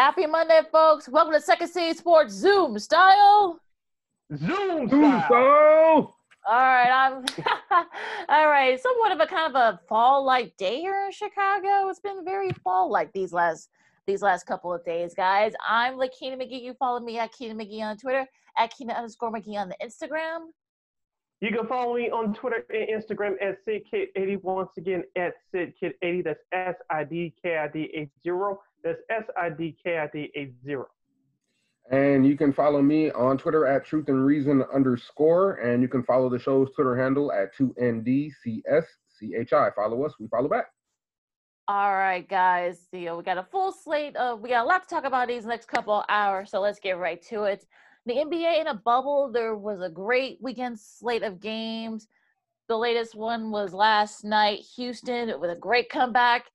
Happy Monday, folks. Welcome to Second City Sports Zoom style. Zoom Zoom style. style. All right, I'm all right. Somewhat of a kind of a fall-like day here in Chicago. It's been very fall-like these last these last couple of days, guys. I'm Lakina McGee. You follow me at Keena McGee on Twitter, at Keena underscore McGee on the Instagram. You can follow me on Twitter and Instagram at SidKid80. Once again, at SidKid80. That's S I D K I D 80. That's S I D K I D 80. And you can follow me on Twitter at Truth and Reason underscore, and you can follow the show's Twitter handle at 2NDCSCHI. Follow us, we follow back. All right, guys. You know, we got a full slate of we got a lot to talk about these next couple of hours, so let's get right to it. The NBA in a bubble. There was a great weekend slate of games. The latest one was last night, Houston with a great comeback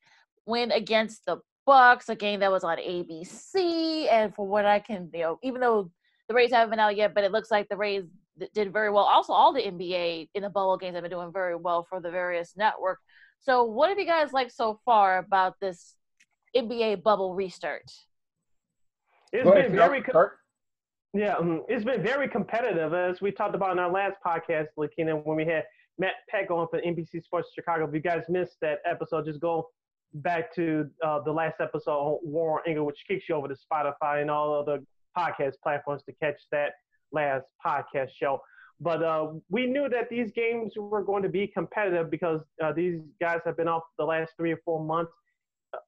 win against the Bucks, a game that was on ABC. And for what I can, you know, even though the Rays haven't been out yet, but it looks like the Rays did very well. Also, all the NBA in the bubble games have been doing very well for the various network. So, what have you guys liked so far about this NBA bubble restart? It's Go ahead, been very com- yeah, um, it's been very competitive as we talked about in our last podcast, Lakina, when we had Matt Peck on for NBC Sports Chicago. If you guys missed that episode, just go back to uh, the last episode on Warren Engel, which kicks you over to Spotify and all other podcast platforms to catch that last podcast show. But uh, we knew that these games were going to be competitive because uh, these guys have been off the last three or four months.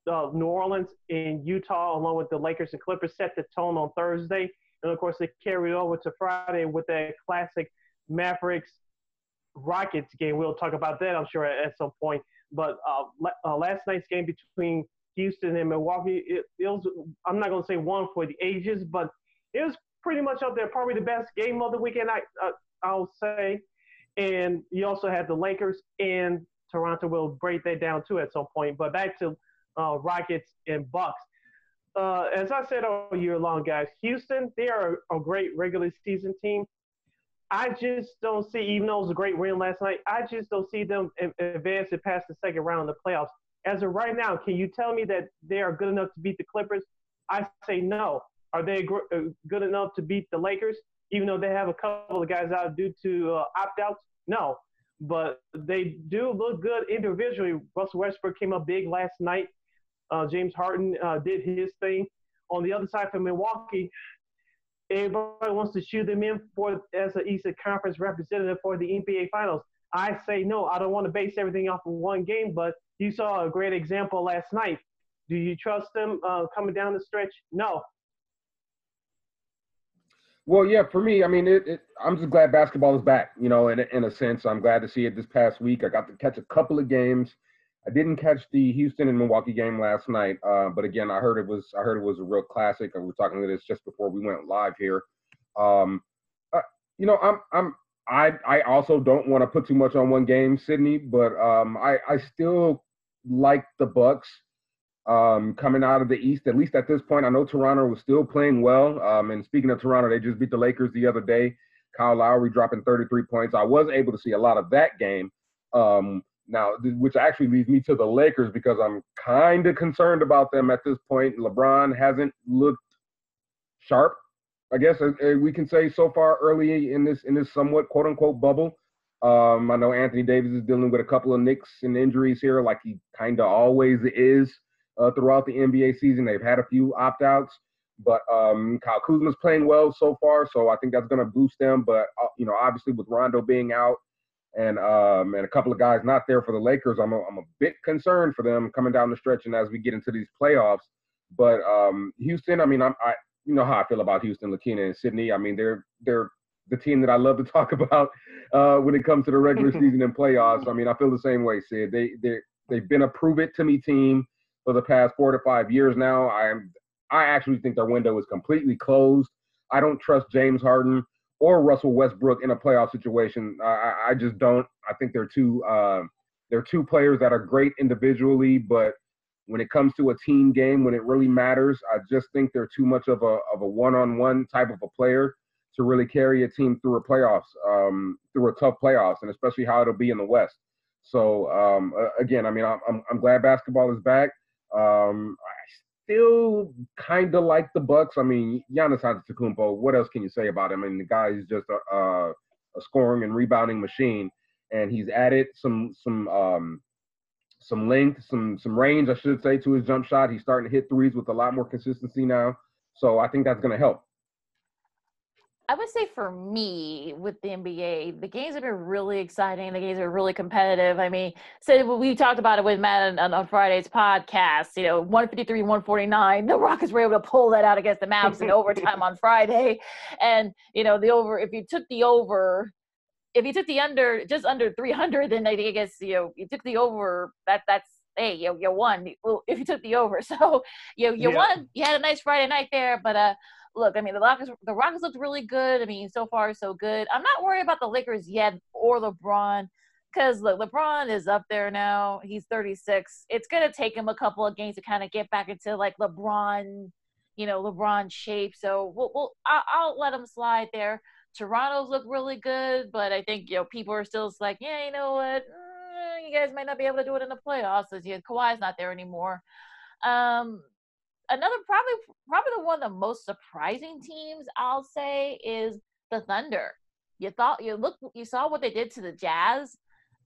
Uh, New Orleans and Utah, along with the Lakers and Clippers, set the tone on Thursday. And of course, they carried over to Friday with that classic Mavericks Rockets game. We'll talk about that, I'm sure, at, at some point. But uh, uh, last night's game between Houston and Milwaukee, it, it was, I'm not going to say one for the ages, but it was pretty much up there, probably the best game of the weekend, I, uh, I'll say. And you also had the Lakers and Toronto will break that down too at some point. But back to uh, Rockets and Bucks. Uh, as I said all year long, guys, Houston, they are a great regular season team. I just don't see, even though it was a great win last night, I just don't see them advancing past the second round of the playoffs. As of right now, can you tell me that they are good enough to beat the Clippers? I say no. Are they uh, good enough to beat the Lakers, even though they have a couple of guys out due to uh, opt outs? No. But they do look good individually. Russell Westbrook came up big last night. Uh, James Harden uh, did his thing. On the other side for Milwaukee, everybody wants to shoot them in for as an Eastern Conference representative for the NBA Finals. I say no. I don't want to base everything off of one game, but you saw a great example last night. Do you trust them uh, coming down the stretch? No. Well, yeah, for me, I mean, it, it, I'm just glad basketball is back. You know, in in a sense, I'm glad to see it this past week. I got to catch a couple of games. I didn't catch the Houston and Milwaukee game last night, uh, but again, I heard it was I heard it was a real classic. And we were talking to this just before we went live here. Um, uh, you know, I'm I'm I I also don't want to put too much on one game, Sydney, but um, I I still like the Bucks um, coming out of the East. At least at this point, I know Toronto was still playing well. Um, and speaking of Toronto, they just beat the Lakers the other day. Kyle Lowry dropping 33 points. I was able to see a lot of that game. Um, now, which actually leads me to the Lakers because I'm kind of concerned about them at this point. LeBron hasn't looked sharp, I guess uh, we can say so far early in this in this somewhat quote unquote bubble. Um, I know Anthony Davis is dealing with a couple of nicks and injuries here, like he kind of always is uh, throughout the NBA season. They've had a few opt outs, but um, Kyle Kuzma's playing well so far, so I think that's going to boost them. But uh, you know, obviously with Rondo being out and um, and a couple of guys not there for the Lakers, I'm a, I'm a bit concerned for them coming down the stretch and as we get into these playoffs. But um, Houston, I mean, I'm, I you know how I feel about Houston, Lakina, and Sydney. I mean, they're they're the team that I love to talk about uh, when it comes to the regular season and playoffs. I mean, I feel the same way, Sid. They they they've been a prove it to me team for the past four to five years now. I am I actually think their window is completely closed. I don't trust James Harden or Russell Westbrook in a playoff situation. I, I, just don't. I think they're two uh, they're two players that are great individually, but when it comes to a team game, when it really matters, I just think they're too much of a of a one on one type of a player to really carry a team through a playoffs, um, through a tough playoffs, and especially how it'll be in the West. So um, again, I mean, I'm I'm glad basketball is back. Um, I still kind of like the Bucks. I mean, Giannis Antetokounmpo. What else can you say about him? I mean, the guy is just a, a, a scoring and rebounding machine, and he's added some some um, some length, some some range, I should say, to his jump shot. He's starting to hit threes with a lot more consistency now. So I think that's going to help. I would say for me with the NBA, the games have been really exciting. The games are really competitive. I mean, so we talked about it with Matt on, on Friday's podcast. You know, 153, 149. The Rockets were able to pull that out against the Mavs in overtime on Friday. And, you know, the over, if you took the over, if you took the under, just under 300, then I think I guess, you know, you took the over, that that's, hey, you, you won. Well, if you took the over. So, you, you yeah. won. You had a nice Friday night there. But, uh, look, I mean, the Rockets, the Rockets looked really good. I mean, so far so good. I'm not worried about the Lakers yet or LeBron because look, LeBron is up there now. He's 36. It's gonna take him a couple of games to kind of get back into like LeBron, you know, LeBron shape. So we'll, we'll I'll, I'll let him slide there. Toronto's look really good, but I think you know people are still like, yeah, you know what, mm, you guys might not be able to do it in the playoffs. As you Kawhi's not there anymore. Um, another probably probably the one of the most surprising teams I'll say is the Thunder. You thought you look you saw what they did to the Jazz.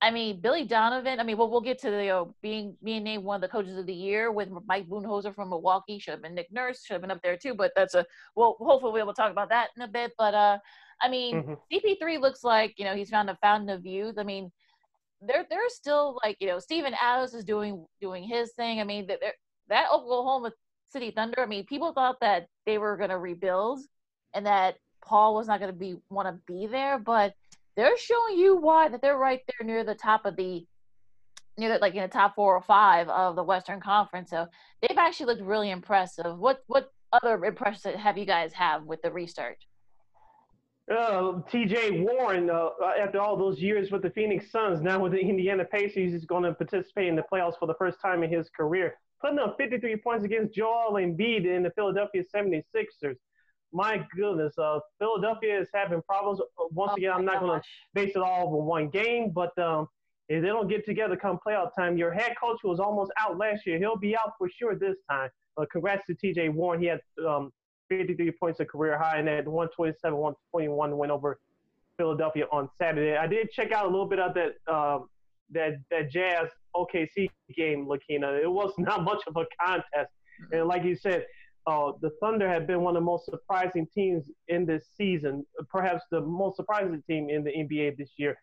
I mean, Billy Donovan. I mean, we'll we'll get to the you know, being being named one of the coaches of the year with Mike Budenholzer from Milwaukee. Should have been Nick Nurse. Should have been up there too. But that's a well. Hopefully, we'll talk about that in a bit. But uh, I mean, mm-hmm. CP3 looks like you know he's found a fountain of youth. I mean, they're they're still like you know Steven Adams is doing doing his thing. I mean, that that Oklahoma City Thunder, I mean, people thought that they were going to rebuild and that Paul was not going to be want to be there, but they're showing you why that they're right there near the top of the near the, like in the top four or five of the Western Conference. So they've actually looked really impressive. What what other impressions have you guys have with the restart? Uh, TJ Warren, uh, after all those years with the Phoenix Suns, now with the Indiana Pacers, is going to participate in the playoffs for the first time in his career putting up 53 points against Joel Embiid in the Philadelphia 76ers. My goodness, uh, Philadelphia is having problems. Uh, once oh again, I'm not going to base it all over one game, but um, if they don't get together come playoff time, your head coach was almost out last year. He'll be out for sure this time. Uh, congrats to TJ Warren. He had um, 53 points a career high and that 127 121 win over Philadelphia on Saturday. I did check out a little bit of that uh, that that Jazz OKC game, Lakina. It was not much of a contest, mm-hmm. and like you said, uh, the Thunder have been one of the most surprising teams in this season, perhaps the most surprising team in the NBA this year.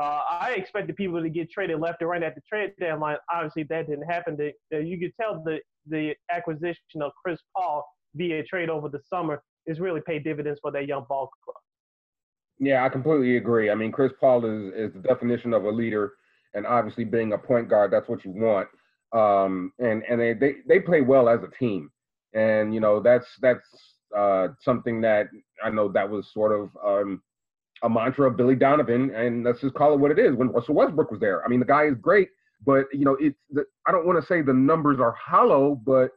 Uh, I expected people to get traded left and right at the trade deadline. Obviously, that didn't happen. The, the, you could tell the the acquisition of Chris Paul via trade over the summer is really paid dividends for that young ball club. Yeah, I completely agree. I mean, Chris Paul is is the definition of a leader and obviously being a point guard, that's what you want. Um, and and they, they they play well as a team, and you know that's that's uh, something that I know that was sort of um, a mantra of Billy Donovan, and let's just call it what it is. When Russell Westbrook was there, I mean the guy is great, but you know it's the, I don't want to say the numbers are hollow, but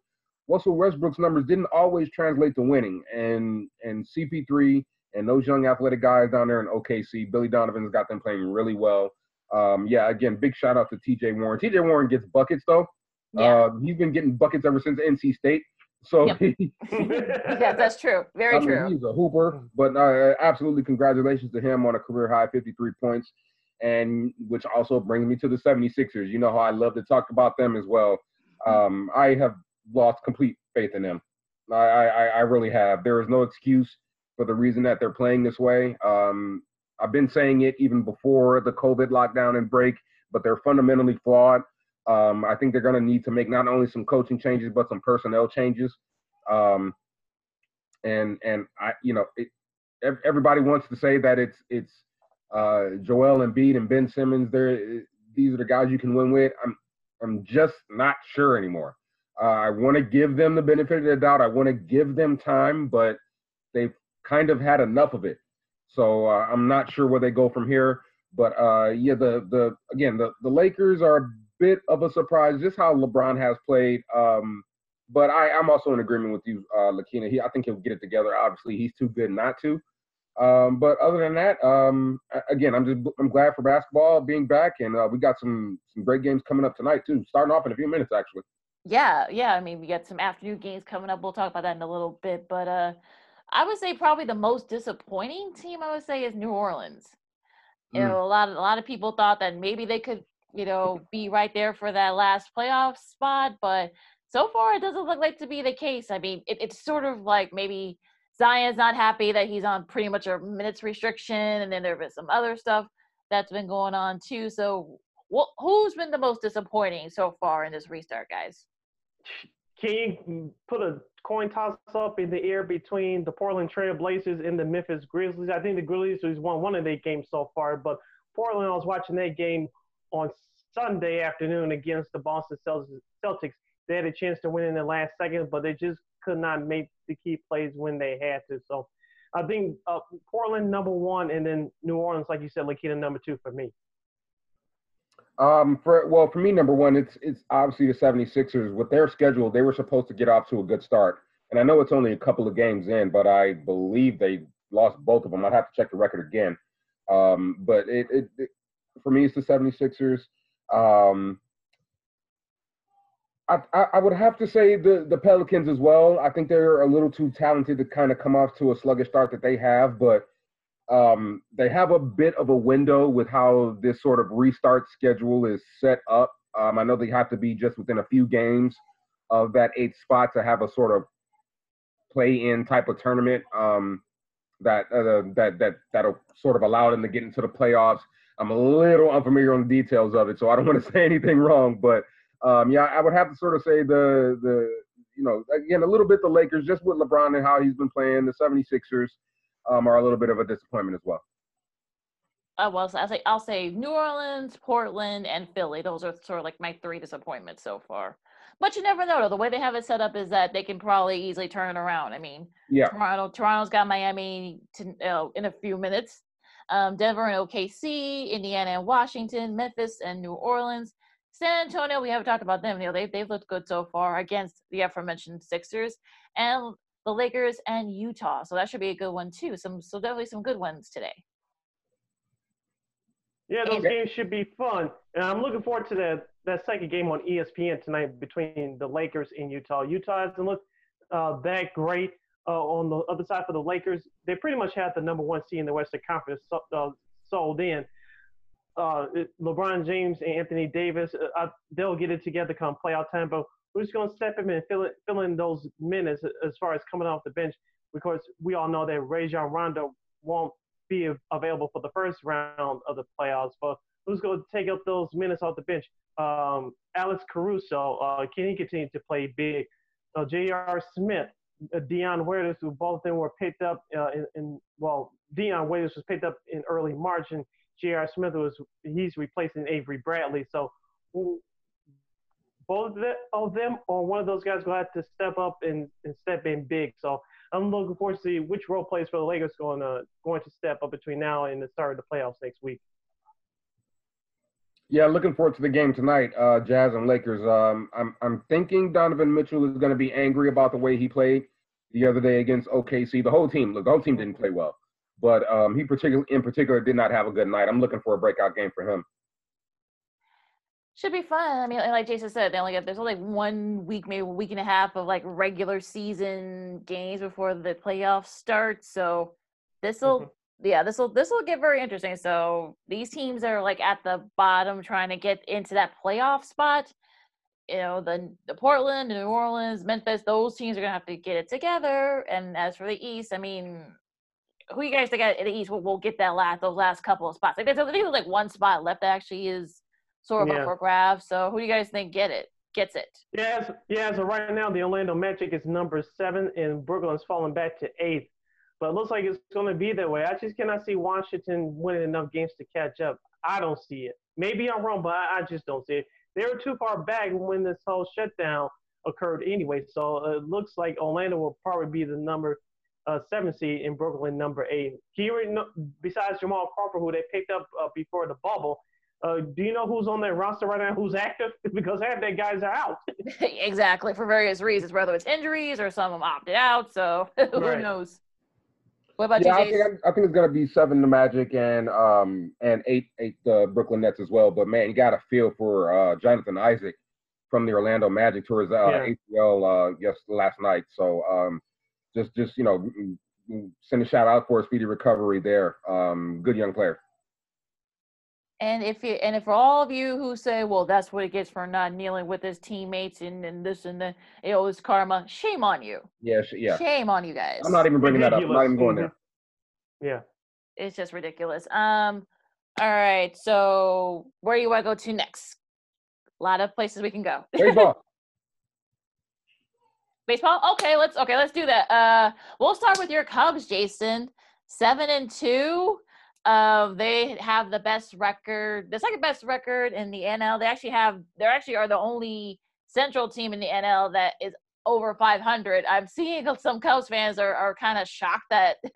Russell Westbrook's numbers didn't always translate to winning, and and CP3 and those young athletic guys down there in OKC, Billy Donovan's got them playing really well. Um, yeah, again, big shout out to TJ Warren. TJ Warren gets buckets though. Yeah. Uh, he's been getting buckets ever since NC State. So yep. yeah, that's true. Very I mean, true. He's a hooper, but uh, absolutely congratulations to him on a career high 53 points, and which also brings me to the 76ers. You know how I love to talk about them as well. Um, I have lost complete faith in them. I, I, I really have. There is no excuse for the reason that they're playing this way. Um, I've been saying it even before the COVID lockdown and break, but they're fundamentally flawed. Um, I think they're going to need to make not only some coaching changes but some personnel changes. Um, and and I, you know, it, everybody wants to say that it's it's uh, Joel Embiid and Ben Simmons. They're these are the guys you can win with. I'm I'm just not sure anymore. Uh, I want to give them the benefit of the doubt. I want to give them time, but they've kind of had enough of it. So uh, I'm not sure where they go from here. But uh, yeah, the the again the the Lakers are a bit of a surprise, just how LeBron has played. Um, but I, I'm also in agreement with you, uh, Lakina. He, I think he'll get it together. Obviously, he's too good not to. Um, but other than that, um, again, I'm just I'm glad for basketball being back, and uh, we got some some great games coming up tonight too. Starting off in a few minutes, actually. Yeah, yeah. I mean, we got some afternoon games coming up. We'll talk about that in a little bit. But uh, I would say probably the most disappointing team I would say is New Orleans. You Mm. know, a lot of a lot of people thought that maybe they could, you know, be right there for that last playoff spot, but so far it doesn't look like to be the case. I mean, it, it's sort of like maybe Zion's not happy that he's on pretty much a minutes restriction, and then there was some other stuff that's been going on too. So, wh- who's been the most disappointing so far in this restart, guys? Can you put a coin toss up in the air between the Portland Trail Blazers and the Memphis Grizzlies? I think the Grizzlies won one of their games so far, but Portland, I was watching that game on Sunday afternoon against the Boston Celtics. They had a chance to win in the last second, but they just could not make the key plays when they had to. So I think uh, Portland number one, and then New Orleans, like you said, Lakita number two for me. Um, for well, for me, number one, it's it's obviously the 76ers. With their schedule, they were supposed to get off to a good start. And I know it's only a couple of games in, but I believe they lost both of them. I'd have to check the record again. Um, but it, it, it for me, it's the 76ers. Um, I, I, I would have to say the, the Pelicans as well. I think they're a little too talented to kind of come off to a sluggish start that they have, but um, they have a bit of a window with how this sort of restart schedule is set up. Um, I know they have to be just within a few games of that eighth spot to have a sort of play-in type of tournament um, that uh, that that that'll sort of allow them to get into the playoffs. I'm a little unfamiliar on the details of it, so I don't want to say anything wrong. But um, yeah, I would have to sort of say the the you know again a little bit the Lakers just with LeBron and how he's been playing. The 76ers um, are a little bit of a disappointment as well. Uh, well, so I say I'll say New Orleans, Portland, and Philly. Those are sort of like my three disappointments so far. But you never know. Though. The way they have it set up is that they can probably easily turn it around. I mean, Yeah. Toronto, Toronto's got Miami to, uh, in a few minutes. Um, Denver and OKC, Indiana and Washington, Memphis and New Orleans, San Antonio. We haven't talked about them. You know, they they've looked good so far against the aforementioned Sixers and the Lakers and Utah. So that should be a good one too. Some so definitely some good ones today. Yeah, those Okay. games should be fun, and I'm looking forward to that that second game on ESPN tonight between the Lakers and Utah. Utah hasn't looked uh, that great uh, on the other side for the Lakers. They pretty much had the number one seed in the Western Conference so, uh, sold in. Uh, LeBron James and Anthony Davis, uh, they'll get it together come playoff time. But who's going to step in and fill, it, fill in those minutes as far as coming off the bench? Because we all know that Rajon Rondo won't be available for the first round of the playoffs. But who's going to take up those minutes off the bench? Um, Alex Caruso, uh, can he continue to play big? Uh, J.R. Smith, uh, Dion Waiters, who both of them were picked up uh, in, in, well, Dion Waiters was picked up in early March, and J.R. Smith was he's replacing Avery Bradley. So both of them or one of those guys will have to step up and, and step in big. So I'm looking forward to see which role players for the Lakers going to going to step up between now and the start of the playoffs next week. Yeah, looking forward to the game tonight, uh, Jazz and Lakers. Um, I'm I'm thinking Donovan Mitchell is going to be angry about the way he played the other day against OKC. The whole team, look, the whole team didn't play well, but um, he particular in particular did not have a good night. I'm looking for a breakout game for him. Should be fun. I mean, like Jason said, they only got there's only like one week, maybe a week and a half of like regular season games before the playoffs start. So this will, Mhm. yeah, this will this will get very interesting. So these teams are like at the bottom trying to get into that playoff spot. You know, the the Portland, New Orleans, Memphis, those teams are gonna have to get it together. And as for the East, I mean, who you guys think at the East will, will get that last those last couple of spots? Like there's, there's like one spot left that actually is sort of Yeah. up for grabs. So who do you guys think get it? Gets it? Yes, yeah. So right now, the Orlando Magic is number seven, and Brooklyn's falling back to eighth. But it looks like it's going to be that way. I just cannot see Washington winning enough games to catch up. I don't see it. Maybe I'm wrong, but I, I just don't see it. They were too far back when this whole shutdown occurred anyway. So it looks like Orlando will probably be the number uh, seven seed and Brooklyn number eight. Know, besides Jamal Crawford, who they picked up uh, before the bubble, uh, do you know who's on their roster right now? Who's active? Because half their guys are out. exactly for various reasons, whether it's injuries or some of them opted out. So who Right. knows? What about yeah, you, I think I think it's going to be seven the Magic and um and eight eight the Brooklyn Nets as well. But man, you got a feel for uh, Jonathan Isaac. from the Orlando Magic to his uh, Yeah. ACL uh, yes last night. So um, just just you know mm, mm, send a shout out for a speedy recovery there. Um, good young player. And if you and if for all of you who say, well, that's what it gets for not kneeling with his teammates and, and this and that, it was karma. Shame on you. Yeah, sh- yeah. Shame on you guys. I'm not even bringing that up. I'm not even going there. Yeah. It's just ridiculous. Um, all right. So where do you want to go to next? A lot of places we can go. Baseball. Baseball? Okay, let's okay, let's do that. Uh we'll start with your Cubs, Jason. Seven and two. They have the best record, the second best record in the NL. They actually have they actually are the only central team in the NL that is over 500. I'm seeing some Cubs fans are, are kind of shocked that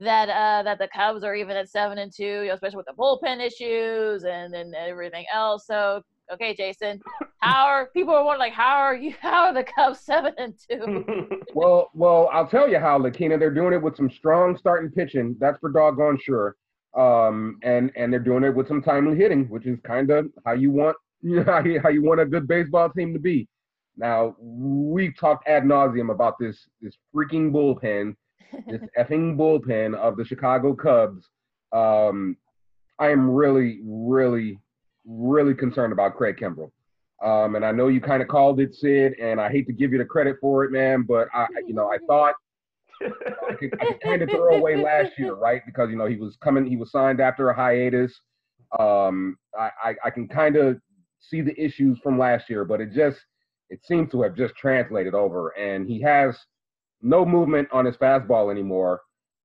that uh that the Cubs are even at seven and two, you know, especially with the bullpen issues and and everything else. So okay, Jason, how are people are wondering like how are you how are the Cubs seven and two? well, well, I'll tell you how, Lakina. They're doing it with some strong starting pitching. That's for doggone sure. Um, and and they're doing it with some timely hitting, which is kind of how you want you know, how you, how you want a good baseball team to be. Now we've talked ad nauseum about this this freaking bullpen, this effing bullpen of the Chicago Cubs. Um, I am really, really, really concerned about Craig Kimbrel. Um, and I know you kind of called it, Sid, and I hate to give you the credit for it, man, but I, you know, I thought I could, I could kind of throw away last year, right? Because you know he was coming, he was signed after a hiatus. Um, I, I, I can kind of see the issues from last year, but it just it seems to have just translated over, and he has no movement on his fastball anymore.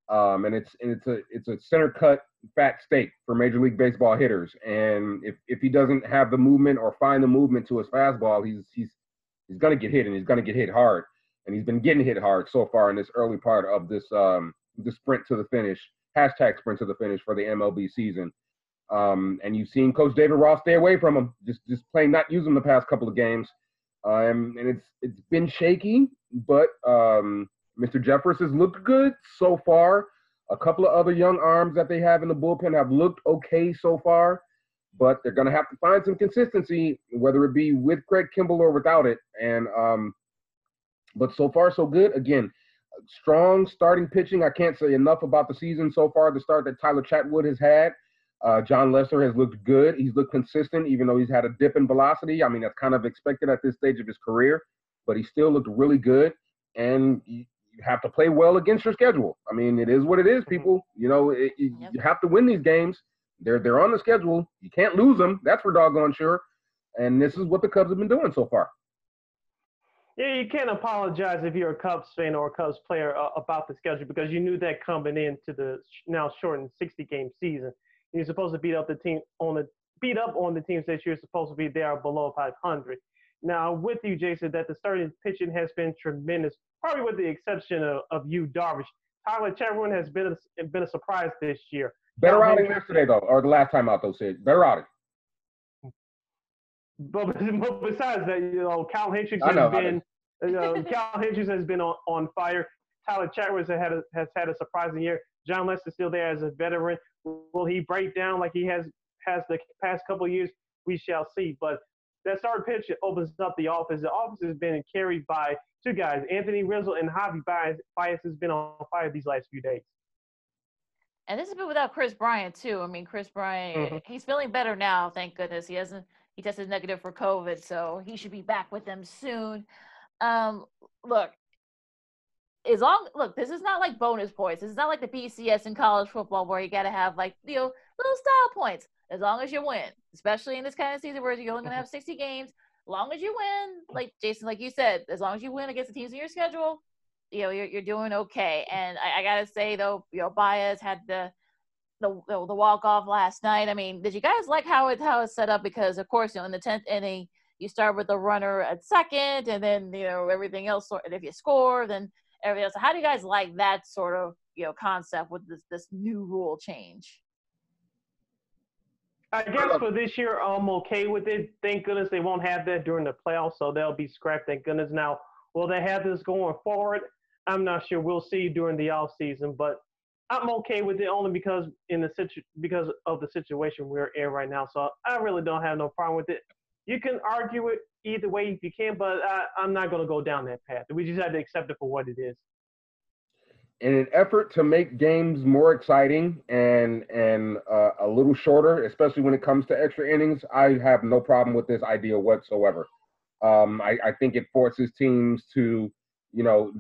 Um, and it's and it's a it's a center cut fat steak for Major League Baseball hitters. And if if he doesn't have the movement or find the movement to his fastball, he's he's he's gonna get hit, and he's gonna get hit hard. And he's been getting hit hard so far in this early part of this um the sprint to the finish hashtag sprint to the finish for the MLB season. Um, and you've seen Coach David Ross stay away from him, just just plain not use him the past couple of games. Um, and it's it's been shaky, but um, Mr. Jeffress has looked good so far. A couple of other young arms that they have in the bullpen have looked okay so far, but they're going to have to find some consistency, whether it be with Craig Kimbrel or without it. And um, but so far so good. Again, strong starting pitching. I can't say enough about the season so far. The start that Tyler Chatwood has had. Uh, Jon Lester has looked good. He's looked consistent, even though he's had a dip in velocity. I mean, that's kind of expected at this stage of his career, but he still looked really good. And you, have to play well against your schedule. I mean, it is what it is, people. You know, it, it, Yep. you have to win these games. They're they're on the schedule. You can't lose them. That's for doggone sure. And this is what the Cubs have been doing so far. Yeah, you can't apologize if you're a Cubs fan or a Cubs player uh, about the schedule because you knew that coming into the now shortened 60 game season. You're supposed to beat up the team on the beat up on the teams that you're supposed to be there below 500. Now, with you, Jason, that the starting pitching has been tremendous, probably with the exception of, of Yu Darvish. Tyler Chatwood has been a, been a surprise this year. Better Now, outing yesterday though, or the last time out though, Sid. Better outing. But, but besides that, you know, Kyle Hendricks has know, been, you know, Kyle Hendricks has been on, on fire. Tyler Chatwood has had a, has had a surprising year. Jon Lester's still there as a veteran. Will he break down like he has has the past couple of years? We shall see. But that start pitch opens up the office. The office has been carried by two guys, Anthony Rizzo and Javi Baez. Baez has been on fire these last few days. And this has been without Kris Bryant too. I mean, Kris Bryant, Mhm. he's feeling better now. Thank goodness he hasn't. He tested negative for COVID, so he should be back with them soon. Um, look, as long look, this is not like bonus points. This is not like the BCS in college football where you got to have like you know little style points. As long as you win, especially in this kind of season where you're only gonna have 60 games, long as you win, like Jason, like you said, as long as you win against the teams in your schedule, you know you're you're doing okay. And I, I gotta say though, you know Baez had the the the, the walk off last night. I mean, did you guys like how it how it's set up? Because of course, you know, in the tenth inning, you start with the runner at second, and then you know everything else. And if you score, then everything else. So how do you guys like that sort of you know concept with this this new rule change? I guess for this year, I'm okay with it. Thank goodness they won't have that during the playoffs, so they'll be scrapped. Thank goodness. Now, will they have this going forward? I'm not sure. We'll see during the off season, but I'm okay with it only because in the situ- because of the situation we're in right now. So I really don't have no problem with it. you can argue it either way if you can, but I, I'm not going to go down that path. We just have to accept it for what it is. In an effort to make games more exciting and and uh, a little shorter, especially when it comes to extra innings, I have no problem with this idea whatsoever. Um, I, I think it forces teams to, you know,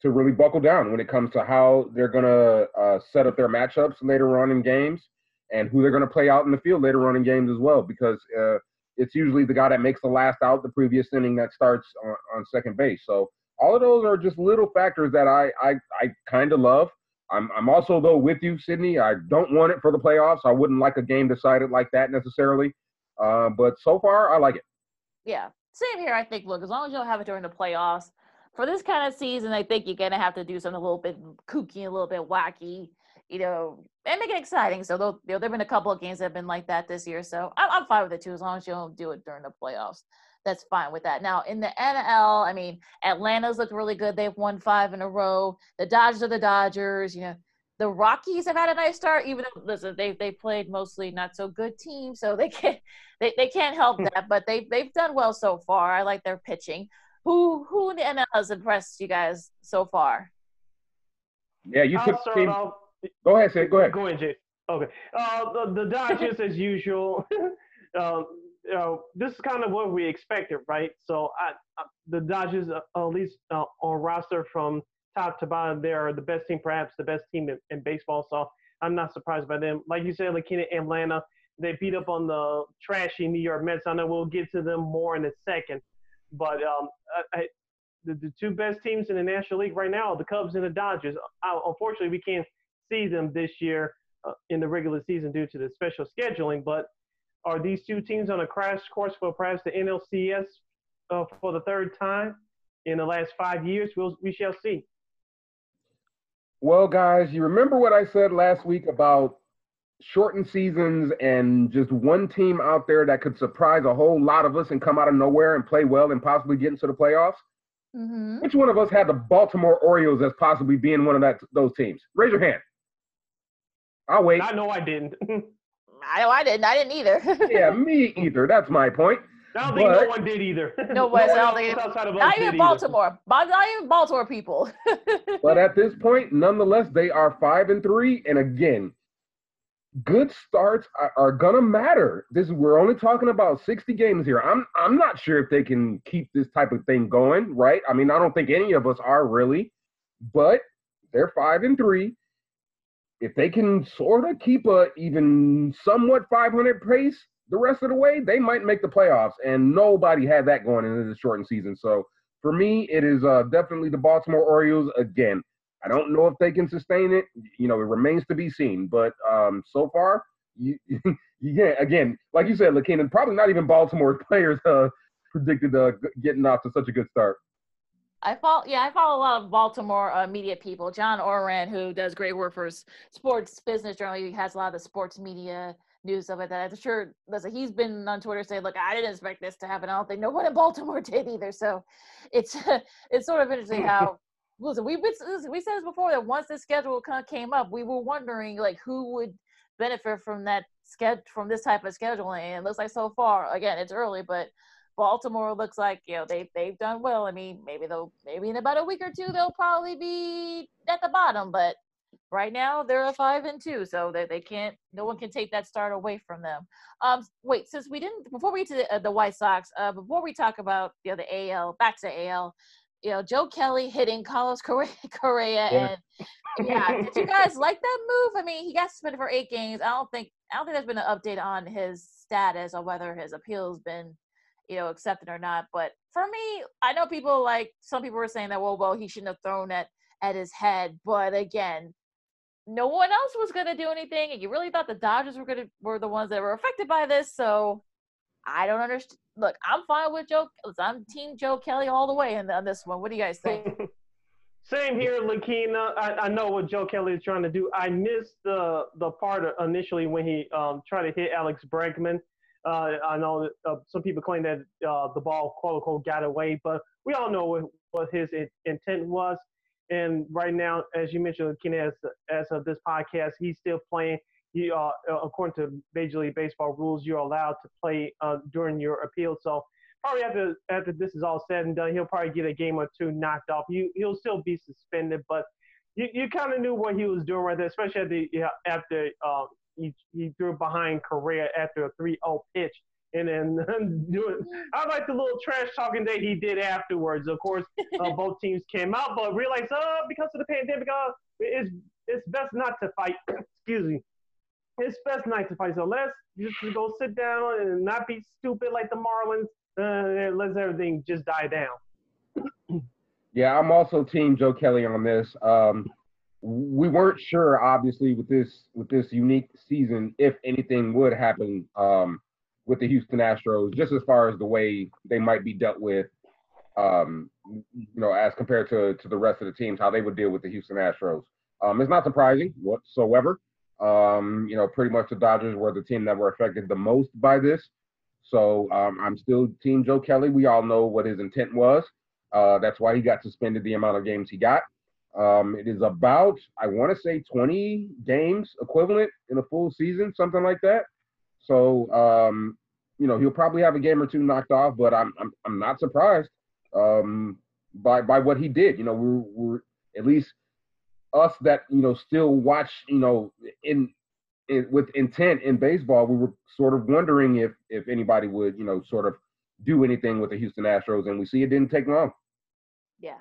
to really buckle down when it comes to how they're to uh, set up their matchups later on in games and who they're to play out in the field later on in games as well, because uh, it's usually the guy that makes the last out the previous inning that starts on, on second base. So all of those are just little factors that I I, I kind of love. I'm I'm also though with you, Sydney. I don't want it for the playoffs. I wouldn't like a game decided like that necessarily. Uh, but so far, I like it. Yeah, same here. I think. Look, as long as you don't have it during the playoffs, for this kind of season, I think you're gonna have to do something a little bit kooky, a little bit wacky you know, and make it exciting. So you know, there've been a couple of games that have been like that this year. So I'm, I'm fine with it too, as long as you don't do it during the playoffs. That's fine with that. Now in the NL, I mean, Atlanta's looked really good. They've won five in a row. The Dodgers are the Dodgers. You know, the Rockies have had a nice start, even though listen, they they played mostly not so good teams, so they can't they, they can't help hmm. that. But they they've done well so far. I like their pitching. Who who in the NL has impressed you guys so far? Yeah, you took team. Off Go ahead, say. Go ahead. Go ahead, Jay. Okay. Uh, the, the Dodgers, as usual. uh, you know, this is kind of what we expected, right? So I, I, the Dodgers, uh, at least uh, on roster from top to bottom, they are the best team, perhaps the best team in, in baseball. So I'm not surprised by them. Like you said, like in Atlanta, they beat up on the trashy New York Mets. I know we'll get to them more in a second, but um, I, the, the two best teams in the National League right now are the Cubs and the Dodgers. Uh, unfortunately, we can't see them this year uh, in the regular season due to the special scheduling. But are these two teams on a crash course for perhaps the NLCS uh, for the third time in the last five years? We'll, we shall see. Well, guys, you remember what I said last week about shortened seasons and just one team out there that could surprise a whole lot of us and come out of nowhere and play well and possibly get into the playoffs? Mm-hmm. Which one of us had the Baltimore Orioles as possibly being one of that those teams? Raise your hand. I'll wait. I know I didn't. I know I didn't. I didn't either. yeah, me either. That's my point. I don't think no one did either. No, one, no I don't not even Baltimore. Either. Not even Baltimore people. but at this point, nonetheless, they are five and three. And again, good starts are, are, gonna matter. This we're only talking about 60 games here. I'm I'm not sure if they can keep this type of thing going, right? I mean, I don't think any of us are really, but they're five and three if they can sort of keep a even somewhat 500 pace the rest of the way, they might make the playoffs. And nobody had that going into the shortened season. So for me, it is uh, definitely the Baltimore Orioles again. I don't know if they can sustain it. You know, it remains to be seen. But um, so far, you, yeah, again, like you said, LaKeena, probably not even Baltimore players uh, predicted uh, getting off to such a good start. I follow, yeah, I follow a lot of Baltimore uh, media people. John Ourand, who does great work for Sports Business Journal, he has a lot of the sports media news stuff like that. I'm sure, listen, he's been on Twitter saying, "Look, I didn't expect this to happen. I don't think no one in Baltimore did either." So, it's it's sort of interesting how. listen, we we said this before that once the schedule kind of came up, we were wondering like who would benefit from that schedule from this type of scheduling. And it looks like so far, again, it's early, but Baltimore looks like you know they they've done well. I mean, maybe they'll maybe in about a week or two they'll probably be at the bottom, but right now they're a five and two, so they, they can't no one can take that start away from them. Um, wait, since we didn't before we get to the, uh, the White Sox, uh, before we talk about you know the AL, back to AL, you know Joe Kelly hitting Carlos Correa, Correa yeah. and yeah, did you guys like that move? I mean, he got suspended for eight games. I don't think I don't think there's been an update on his status or whether his appeal's been you know, accepted or not. But for me, I know people like some people were saying that, well, well, he shouldn't have thrown it at his head. But again, no one else was to do anything, and you really thought the Dodgers were to were the ones that were affected by this. So I don't understand. Look, I'm fine with Joe. I'm Team Joe Kelly all the way in, on this one. What do you guys think? Same here, Lakina. I, I, know what Joe Kelly is trying to do. I missed the the part initially when he um, tried to hit Alex Bregman. Uh, I know that, uh, some people claim that uh, the ball, quote unquote, got away, but we all know what, what his in, intent was. And right now, as you mentioned, Ken, as, as of this podcast, he's still playing. you uh, according to Major League Baseball rules, you're allowed to play uh, during your appeal. So probably after after this is all said and done, he'll probably get a game or two knocked off. You he'll still be suspended, but you, you kind of knew what he was doing right there, especially at the, after uh, he, he threw behind Correa after a 3-0 pitch. And then doing, I like the little trash talking that he did afterwards. Of course, uh, both teams came out, but realized, oh, because of the pandemic, uh, it's it's best not to fight. Excuse me. It's best not to fight. So let's just go sit down and not be stupid like the Marlins. Uh, and let everything just die down. Yeah, I'm also Team Joe Kelly on this. Um, we weren't sure, obviously, with this with this unique season, if anything would happen um, with the Houston Astros, just as far as the way they might be dealt with, um, you know, as compared to to the rest of the teams, how they would deal with the Houston Astros. Um, it's not surprising whatsoever. Um, you know, pretty much the Dodgers were the team that were affected the most by this. So um, I'm still Team Joe Kelly. We all know what his intent was. Uh, that's why he got suspended the amount of games he got. Um, it is about, I want to say, 20 games equivalent in a full season, something like that. So, um, you know, he'll probably have a game or two knocked off, but I'm I'm, I'm not surprised um, by by what he did. You know, we're, we're at least us that you know still watch, you know, in, in with intent in baseball. We were sort of wondering if if anybody would, you know, sort of do anything with the Houston Astros, and we see it didn't take long. Yeah.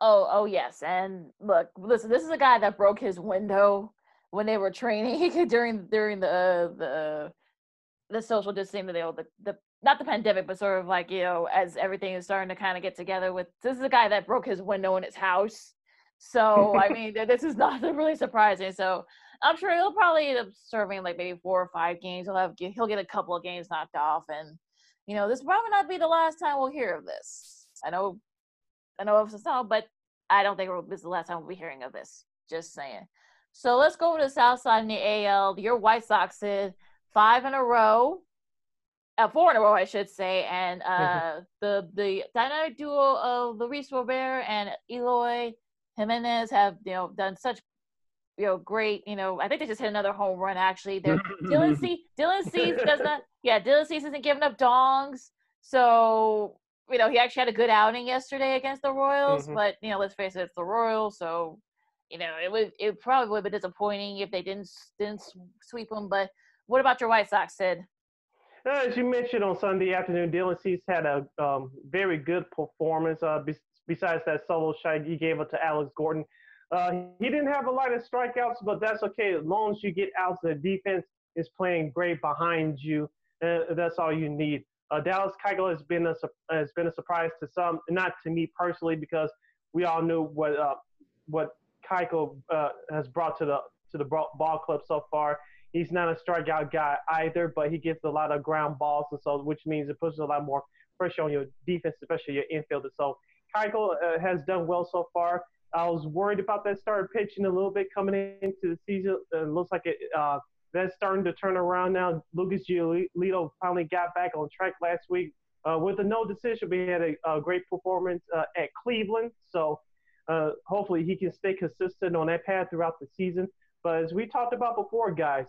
Oh, oh yes. And look, listen, this is a guy that broke his window when they were training during during the uh, the the social distancing, the the the not the pandemic, but sort of like you know, as everything is starting to kind of get together. With this is a guy that broke his window in his house. So I mean, this is not really surprising. So I'm sure he'll probably end up serving like maybe four or five games. He'll have he'll get a couple of games knocked off, and you know, this probably not be the last time we'll hear of this. I know I know it's a song, but I don't think this is the last time we'll be hearing of this. Just saying. So let's go to the south side in the AL. Your White Sox is five in a row, uh, four in a row, I should say, and mm-hmm. uh, the the dynamic duo of Luis Robert and Eloy Jimenez have you know done such you know great. You know, I think they just hit another home run. Actually, they're Dylan C. Dylan Cease does not. Yeah, Dylan Cease isn't giving up dongs. So you know, he actually had a good outing yesterday against the Royals, mm-hmm. but you know, let's face it, it's the Royals, so you know, it would it probably would have been disappointing if they didn't didn't sweep them. But what about your White Sox, Sid? As you mentioned on Sunday afternoon, Dylan Cease had a um, very good performance. Uh, be- besides that solo shot he gave it to Alex Gordon, uh, he didn't have a lot of strikeouts, but that's okay as long as you get outs. The defense is playing great behind you. Uh, that's all you need. Uh, Dallas Keuchel has been a has been a surprise to some, not to me personally, because we all knew what uh, what Keuchel uh, has brought to the to the ball club so far. He's not a strikeout guy either, but he gets a lot of ground balls, and so which means it puts a lot more pressure on your defense, especially your infielders. So Keuchel uh, has done well so far. I was worried about that start pitching a little bit coming into the season. It looks like it uh, that's starting to turn around now. Lucas Giolito finally got back on track last week uh, with a no decision. We had a, a great performance uh, at Cleveland, so uh, hopefully he can stay consistent on that path throughout the season. But as we talked about before, guys,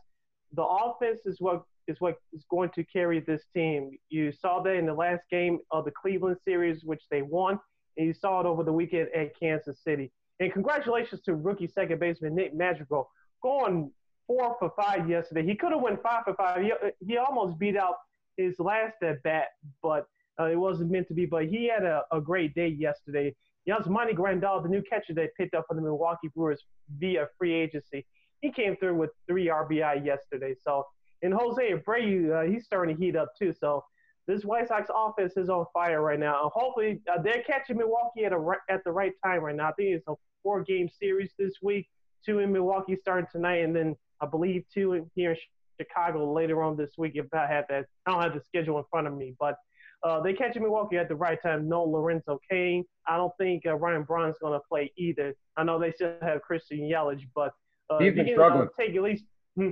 the offense is what is what is going to carry this team. You saw that in the last game of the Cleveland series, which they won, and you saw it over the weekend at Kansas City. And congratulations to rookie second baseman Nick Madrigal going four for five yesterday. He could have went five for five. He, he almost beat out his last at bat, but uh, it wasn't meant to be. But he had a, a great day yesterday. Yasmani Grandal, the new catcher they picked up for the Milwaukee Brewers via free agency, he came through with three RBI yesterday. So, and Jose Abreu, uh, he's starting to heat up too. So, this White Sox offense is on fire right now. hopefully, uh, they're catching Milwaukee at a at the right time right now. I think it's a four game series this week. Two in Milwaukee starting tonight, and then I believe two here in Chicago later on this week. If I have that, I don't have the schedule in front of me, but uh, they catch Milwaukee at the right time. No Lorenzo Cain. I don't think uh, Ryan Braun's going to play either. I know they still have Christian Yelich, but uh, he's been struggling. take at least. Hmm.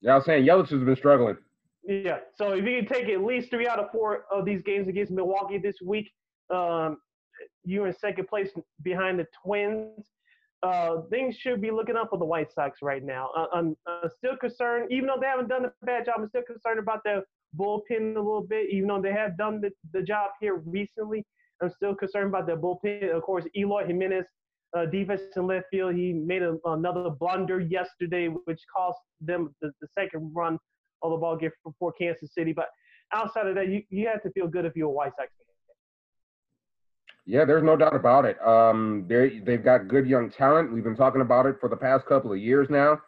Yeah, I was saying Yelich has been struggling. Yeah, so if you can take at least three out of four of these games against Milwaukee this week, um, you're in second place behind the Twins. Uh, things should be looking up for the White Sox right now. Uh, I'm, still concerned, even though they haven't done a bad job, I'm still concerned about their bullpen a little bit, even though they have done the, the job here recently. I'm still concerned about their bullpen. Of course, Eloy Jimenez, uh, defense in left field, he made a, another blunder yesterday, which cost them the, the second run of the ball game for Kansas City. But outside of that, you, you have to feel good if you're a White Sox fan. Yeah, there's no doubt about it. Um, they they've got good young talent. We've been talking about it for the past couple of years now.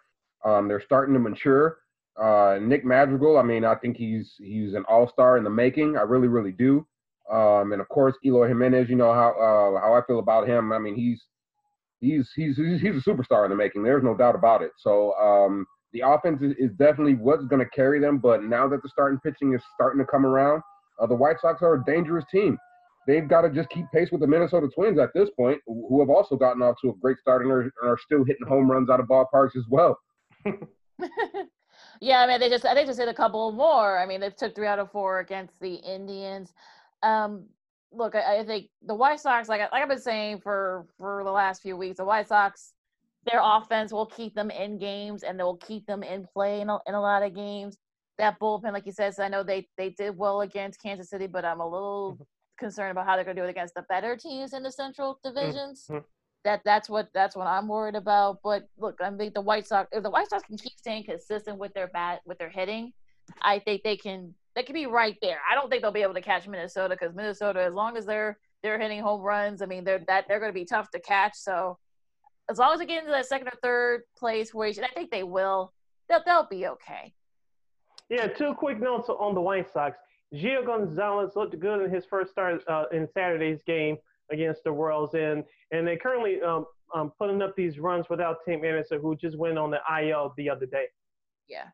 Um, they're starting to mature. Uh, Nick Madrigal, I mean, I think he's he's an all star in the making. I really, really do. Um, and of course, Eloy Jimenez, you know how uh, how I feel about him. I mean, he's he's he's he's a superstar in the making. There's no doubt about it. So um, the offense is, is definitely what's going to carry them. But now that the starting pitching is starting to come around, uh, the White Sox are a dangerous team they've got to just keep pace with the Minnesota Twins at this point, who have also gotten off to a great start and are, and are still hitting home runs out of ballparks as well. yeah, I mean, they just they just hit a couple more. I mean, they took three out of four against the Indians. Um, look, I, I, think the White Sox, like like I've been saying for for the last few weeks, the White Sox, their offense will keep them in games and they'll keep them in play in a, in a lot of games. That bullpen, like you said, so I know they they did well against Kansas City, but I'm a little concerned about how they're going to do it against the better teams in the Central divisions. Mm-hmm. That that's what that's what I'm worried about. But look, I think the White Sox if the White Sox can keep staying consistent with their bat with their hitting, I think they can they can be right there. I don't think they'll be able to catch Minnesota because Minnesota, as long as they're they're hitting home runs, I mean they're that they're going to be tough to catch. So as long as they get into that second or third place where I think they will, they'll they'll be okay. Yeah, two quick notes on the White Sox. Gio Gonzalez looked good in his first start uh, in Saturday's game against the Royals, and and they currently um, um, putting up these runs without Tim Anderson, who just went on the IL the other day. Yeah.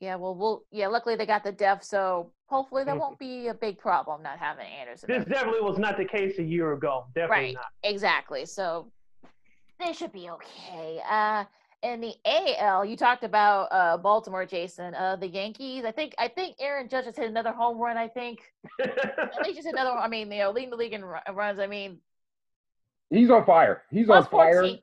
Yeah, well, we'll yeah. Luckily, they got the def, so hopefully that won't be a big problem not having Anderson. This definitely was not the case a year ago. Definitely right. not. Exactly. So they should be okay. Uh, in the AL, you talked about uh, Baltimore, Jason. Uh, the Yankees. I think I think Aaron Judge has hit another home run. I think. I think just another. I mean, you know, leading the league in runs. I mean, he's on fire. He's on 14.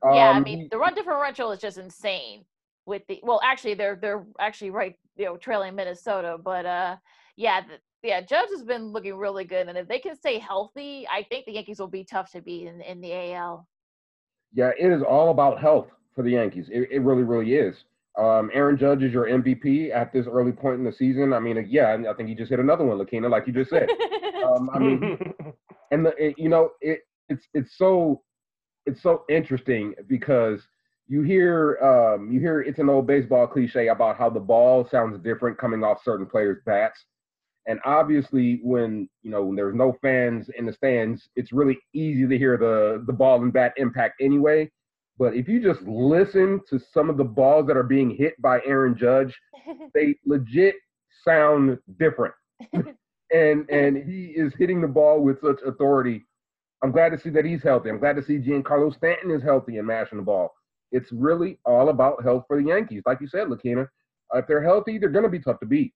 fire. Yeah, um, I mean, the run differential is just insane. With the well, actually, they're they're actually right, you know, trailing Minnesota. But uh, yeah, the, yeah, Judge has been looking really good, and if they can stay healthy, I think the Yankees will be tough to beat in, in the AL. Yeah, it is all about health for the Yankees. It, it really, really is. Um, Aaron Judge is your MVP at this early point in the season. I mean, yeah, I think he just hit another one, Lakina, like you just said. um, I mean, and the, it, you know, it, it's it's so it's so interesting because you hear um, you hear it's an old baseball cliche about how the ball sounds different coming off certain players' bats. And obviously, when you know when there's no fans in the stands, it's really easy to hear the the ball and bat impact anyway. But if you just listen to some of the balls that are being hit by Aaron Judge, they legit sound different. and and he is hitting the ball with such authority. I'm glad to see that he's healthy. I'm glad to see Giancarlo Stanton is healthy and mashing the ball. It's really all about health for the Yankees. Like you said, Lakina, if they're healthy, they're going to be tough to beat.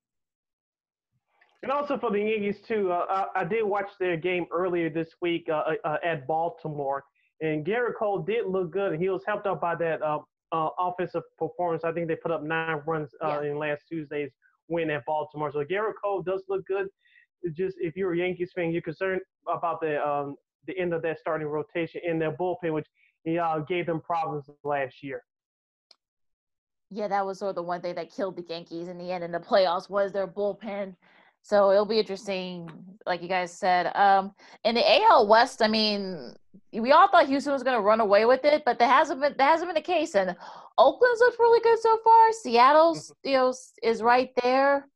And also for the Yankees too, uh, I, I, did watch their game earlier this week uh, uh, at Baltimore, and Gerrit Cole did look good. He was helped out by that uh, uh, offensive performance. I think they put up nine runs uh, yeah. in last Tuesday's win at Baltimore. So Gerrit Cole does look good. It's just if you're a Yankees fan, you're concerned about the um, the end of that starting rotation in their bullpen, which uh, gave them problems last year. Yeah, that was sort of the one thing that killed the Yankees in the end in the playoffs was their bullpen. So it'll be interesting, like you guys said. Um, in the AL West, I mean, we all thought Houston was going to run away with it, but that hasn't been that hasn't been the case. And Oakland's looked really good so far. Seattle's mm-hmm. you know is right there.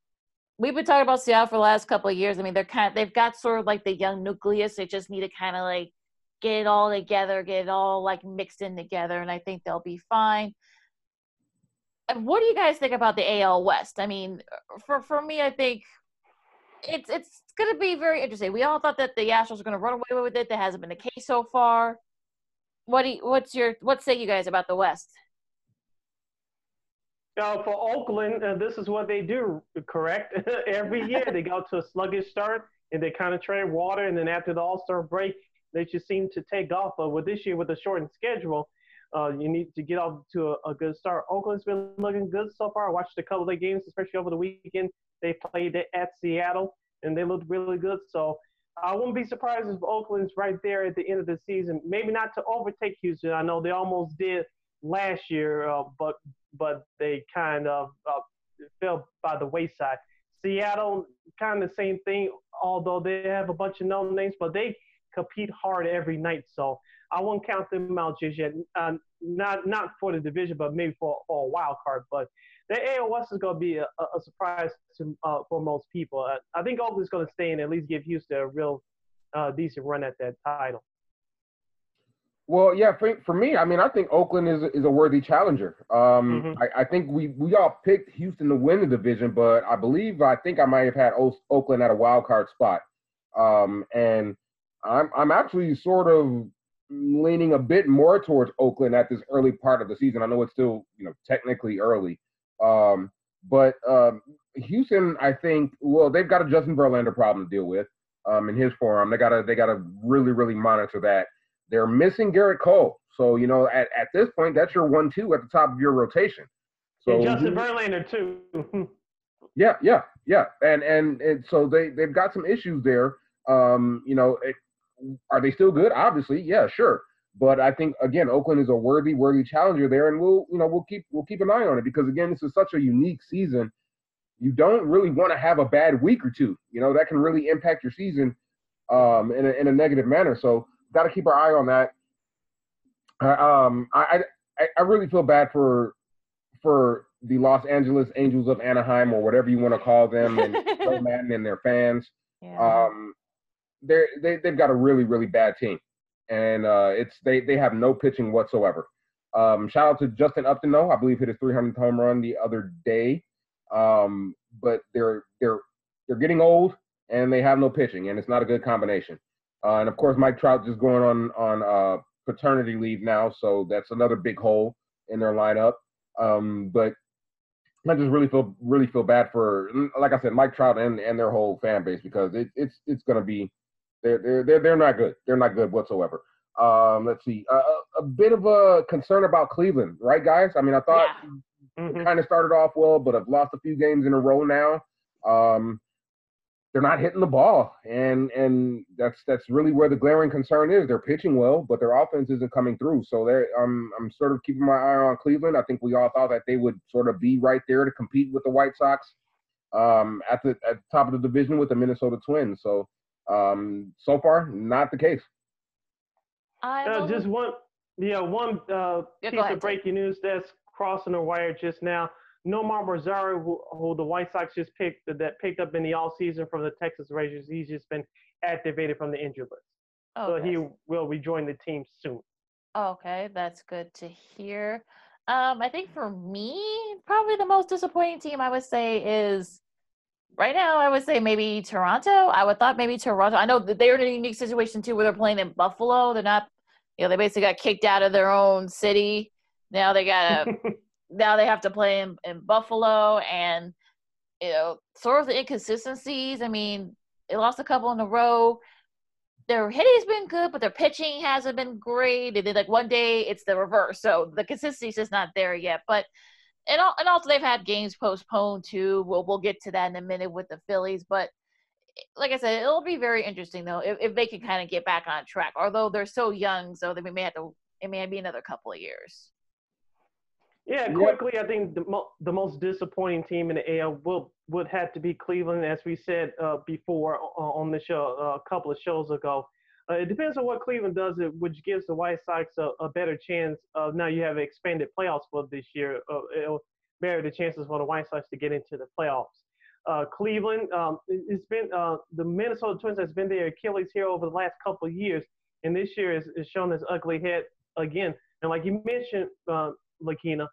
We've been talking about Seattle for the last couple of years. I mean, they're kind of, they've got sort of like the young nucleus. They just need to kind of like get it all together, get it all like mixed in together, and I think they'll be fine. And what do you guys think about the AL West? I mean, for for me, I think it's it's going to be very interesting. We all thought that the Astros were going to run away with it. That hasn't been the case so far. What do you, what's your what say you guys about the West? Uh, for Oakland, uh, this is what they do, correct? Every year they go to a sluggish start and they kind of tread water, and then after the All Star break, they just seem to take off. But with this year, with the shortened schedule, Uh, you need to get off to a, a, good start. Oakland's been looking good so far. I watched a couple of their games, especially over the weekend. They played it at Seattle, and they looked really good. So I wouldn't be surprised if Oakland's right there at the end of the season. Maybe not to overtake Houston. I know they almost did last year, uh, but but they kind of uh, fell by the wayside. Seattle, kind of the same thing, although they have a bunch of known names, but they compete hard every night. So I won't count them out just yet. Uh, not not for the division, but maybe for, for a wild card. But the AL West is going to be a, a surprise to, uh, for most people. Uh, I think Oakland's going to stay and at least give Houston a real uh, decent run at that title. Well, yeah, for, for me, I mean, I think Oakland is is a worthy challenger. Um, mm-hmm. I, I, think we we all picked Houston to win the division, but I believe I think I might have had o- Oakland at a wild card spot, um, and I'm I'm actually sort of leaning a bit more towards Oakland at this early part of the season. I know it's still you know technically early, um, but um, Houston, I think, well, they've got a Justin Verlander problem to deal with um, in his form. They gotta they gotta really really monitor that. They're missing Gerrit Cole. So, you know, at, at this point, that's your one two at the top of your rotation. So and Justin Verlander too. yeah, yeah, yeah. And, and and so they they've got some issues there. Um, you know, it, are they still good? Obviously, yeah, sure. But I think again, Oakland is a worthy, worthy challenger there, and we'll you know we'll keep we'll keep an eye on it because again, this is such a unique season. You don't really want to have a bad week or two. You know that can really impact your season um, in a, in a negative manner. So got to keep our eye on that. Uh, um, I, I I really feel bad for for the Los Angeles Angels of Anaheim or whatever you want to call them and Joe Maddon and their fans. Yeah. Um, they're, they they've got a really really bad team, and uh, it's they they have no pitching whatsoever. Um, shout out to Justin Upton though, I believe hit his 300th home run the other day. Um, but they're they're they're getting old and they have no pitching, and it's not a good combination. Uh, and of course, Mike Trout just going on on uh, paternity leave now, so that's another big hole in their lineup. Um, but I just really feel really feel bad for, like I said, Mike Trout and, and their whole fan base because it, it's it's going to be they're, they're they're they're not good. They're not good whatsoever. Um, let's see, uh, a bit of a concern about Cleveland, right, guys? I mean, I thought yeah. mm-hmm. kind of started off well, but have lost a few games in a row now. Um, they're not hitting the ball, and and that's that's really where the glaring concern is. They're pitching well, but their offense isn't coming through. So they're I'm I'm sort of keeping my eye on Cleveland. I think we all thought that they would sort of be right there to compete with the White Sox um, at the at the top of the division with the Minnesota Twins. So um, so far, not the case. Uh, just one, yeah, one uh, yeah, piece of breaking news that's crossing the wire just now. Nomar Mazara, who, who, the White Sox just picked, that picked up in the all season from the Texas Rangers, he's just been activated from the injury list. Okay. So he will rejoin the team soon. Okay, that's good to hear. Um, I think for me, probably the most disappointing team I would say is right now. I would say maybe Toronto. I would thought maybe Toronto. I know that they're in a unique situation too, where they're playing in Buffalo. They're not, you know, they basically got kicked out of their own city. Now they got to now they have to play in, in Buffalo and you know sort of the inconsistencies. I mean, they lost a couple in a row. Their hitting's been good, but their pitching hasn't been great. And then like one day it's the reverse. So the consistency's just not there yet. But and and also they've had games postponed too. We'll we'll get to that in a minute with the Phillies, but like I said, it'll be very interesting though if, if they can kind of get back on track. Although they're so young, so they may have to. It may be another couple of years. Yeah, quickly, I think the, mo- the most disappointing team in the AL will would have to be Cleveland, as we said uh, before uh, on the show uh, a couple of shows ago. Uh, it depends on what Cleveland does, which gives the White Sox a, a better chance. Of, now you have expanded playoffs for this year. Uh, it'll better the chances for the White Sox to get into the playoffs. Uh, Cleveland, um, it's been the Minnesota Twins has been their Achilles heel over the last couple of years, and this year is, is shown its ugly head again. And like you mentioned, Lakina,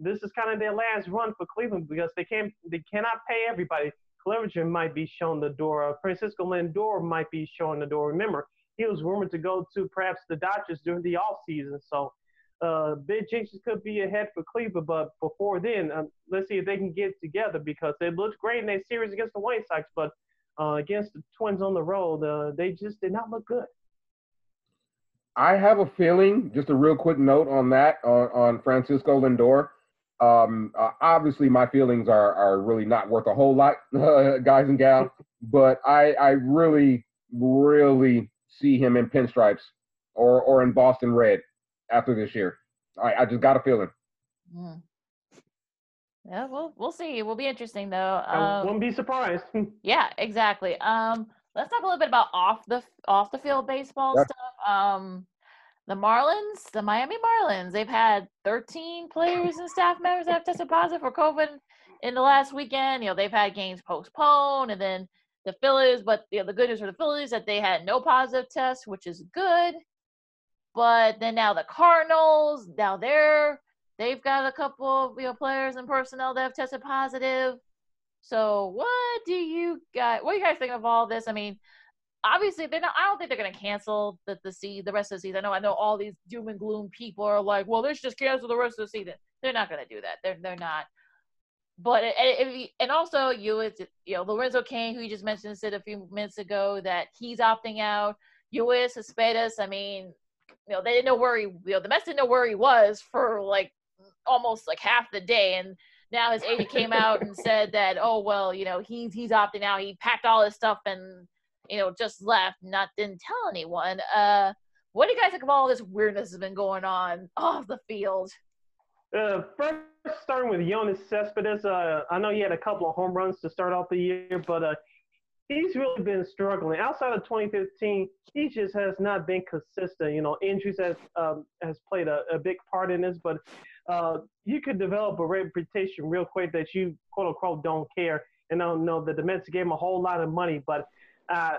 this is kind of their last run for Cleveland because they can't they cannot pay everybody. Clevinger might be shown the door. Francisco Lindor might be showing the door. Remember, he was rumored to go to perhaps the Dodgers during the off season. So uh, big changes could be ahead for Cleveland. But before then, um, let's see if they can get together because they looked great in that series against the White Sox, but uh, against the Twins on the road, uh, they just did not look good. I have a feeling. Just a real quick note on that on, on Francisco Lindor. Um, uh, obviously, my feelings are are really not worth a whole lot, guys and gals. But I I really really see him in pinstripes or or in Boston red after this year. I, I just got a feeling. Mm. Yeah, well, we'll see. It will be interesting though. I wouldn't be surprised. yeah, exactly. Um, let's talk a little bit about off the off the field baseball Yep. stuff. Um, the Marlins, the Miami Marlins, they've had 13 players and staff members that have tested positive for COVID in the last weekend. You know, they've had games postponed, and then the Phillies. But you know, the good news for the Phillies that they had no positive tests, which is good. But then now the Cardinals, now they're they've got a couple of you know players and personnel that have tested positive. So what do you guys what do you guys think of all this? I mean, obviously they're I don't think they're gonna cancel the the sea the rest of the season. I know I know all these doom and gloom people are like, well, should just cancel the rest of the season. They're not gonna do that. They're they're not. But and also you it's you know Lorenzo Cain, who you just mentioned, said a few minutes ago that he's opting out. Luis I mean, you know, they didn't know where he, you know, the Mets didn't know where he was for like almost like half the day, and now his agent came out and said that, oh well, you know, he's he's opting out. He packed all his stuff and you know just left, not didn't tell anyone. Uh, what do you guys think of all this weirdness that's been going on off the field? Uh, first, starting with Yoenis Cespedes, uh, I know he had a couple of home runs to start off the year, but uh, he's really been struggling. Outside of 2015, he just has not been consistent. You know, injuries has um, has played a, a big part in this, but uh, you could develop a reputation real quick that you quote unquote don't care. And I don't know that the Mets gave him a whole lot of money, but uh,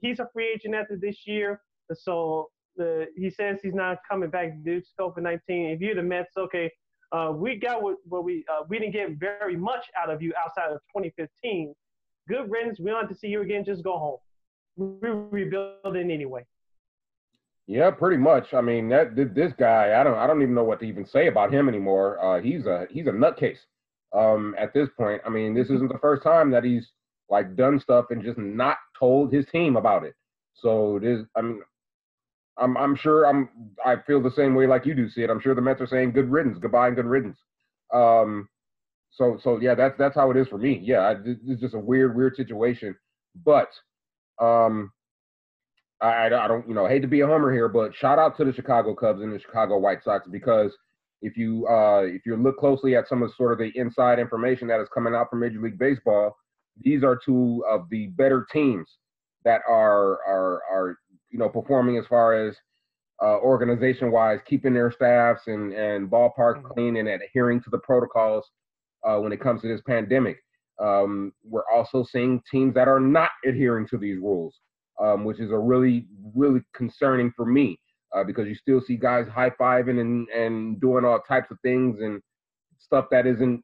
he's a free agent after this year, so the, he says he's not coming back due to COVID-19. If you're the Mets, okay, uh, we got what, what we uh, we didn't get very much out of you outside of 2015. Good riddance. We don't have to see you again. Just go home. We're rebuilding anyway. Yeah, pretty much. I mean, that this guy, I don't, I don't even know what to even say about him anymore. Uh, he's a he's a nutcase. Um, at this point, I mean, this isn't the first time that he's like done stuff and just not told his team about it. So this, I mean, I'm I'm sure I'm I feel the same way like you do, Sid. I'm sure the Mets are saying good riddance, goodbye, and good riddance. Um, so so yeah, that's that's how it is for me. Yeah, I, is just a weird weird situation, but um, I, I don't, you know, hate to be a homer here, but shout out to the Chicago Cubs and the Chicago White Sox because if you uh, if you look closely at some of sort of the inside information that is coming out from Major League Baseball, these are two of the better teams that are are are you know performing as far as uh, organization wise, keeping their staffs and and ballpark Mhm. clean and adhering to the protocols uh, when it comes to this pandemic. Um, we're also seeing teams that are not adhering to these rules um, which is a really, really concerning for me uh, because you still see guys high fiving and, and doing all types of things and stuff that isn't,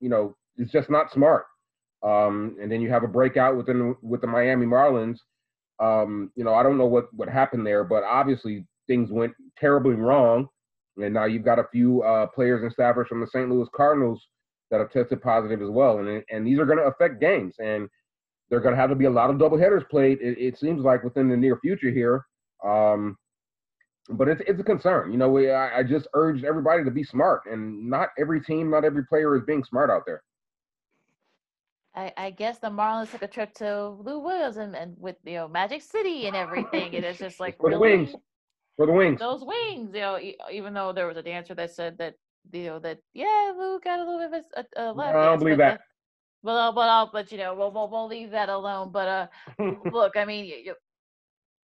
you know, it's just not smart. Um, and then you have a breakout within with the Miami Marlins. Um, you know, I don't know what what happened there, but obviously things went terribly wrong. And now you've got a few uh, players and staffers from the St. Louis Cardinals that have tested positive as well, and and these are going to affect games. And they're going to have to be a lot of doubleheaders played. It, it seems like within the near future here. Um, but it's it's a concern. You know, we, I, I just urge everybody to be smart, and not every team, not every player is being smart out there. I, I guess the Marlins took a trip to Lou Williams and, and with you know Magic City and everything, and it's just like For the wings. For the wings. those wings, you know. Even though there was a dancer that said that you know that yeah, Lou got a little bit of a, a, lap I don't believe but that. But uh, but I'll but you know we'll we'll, we'll leave that alone. But uh, look, I mean, you, you,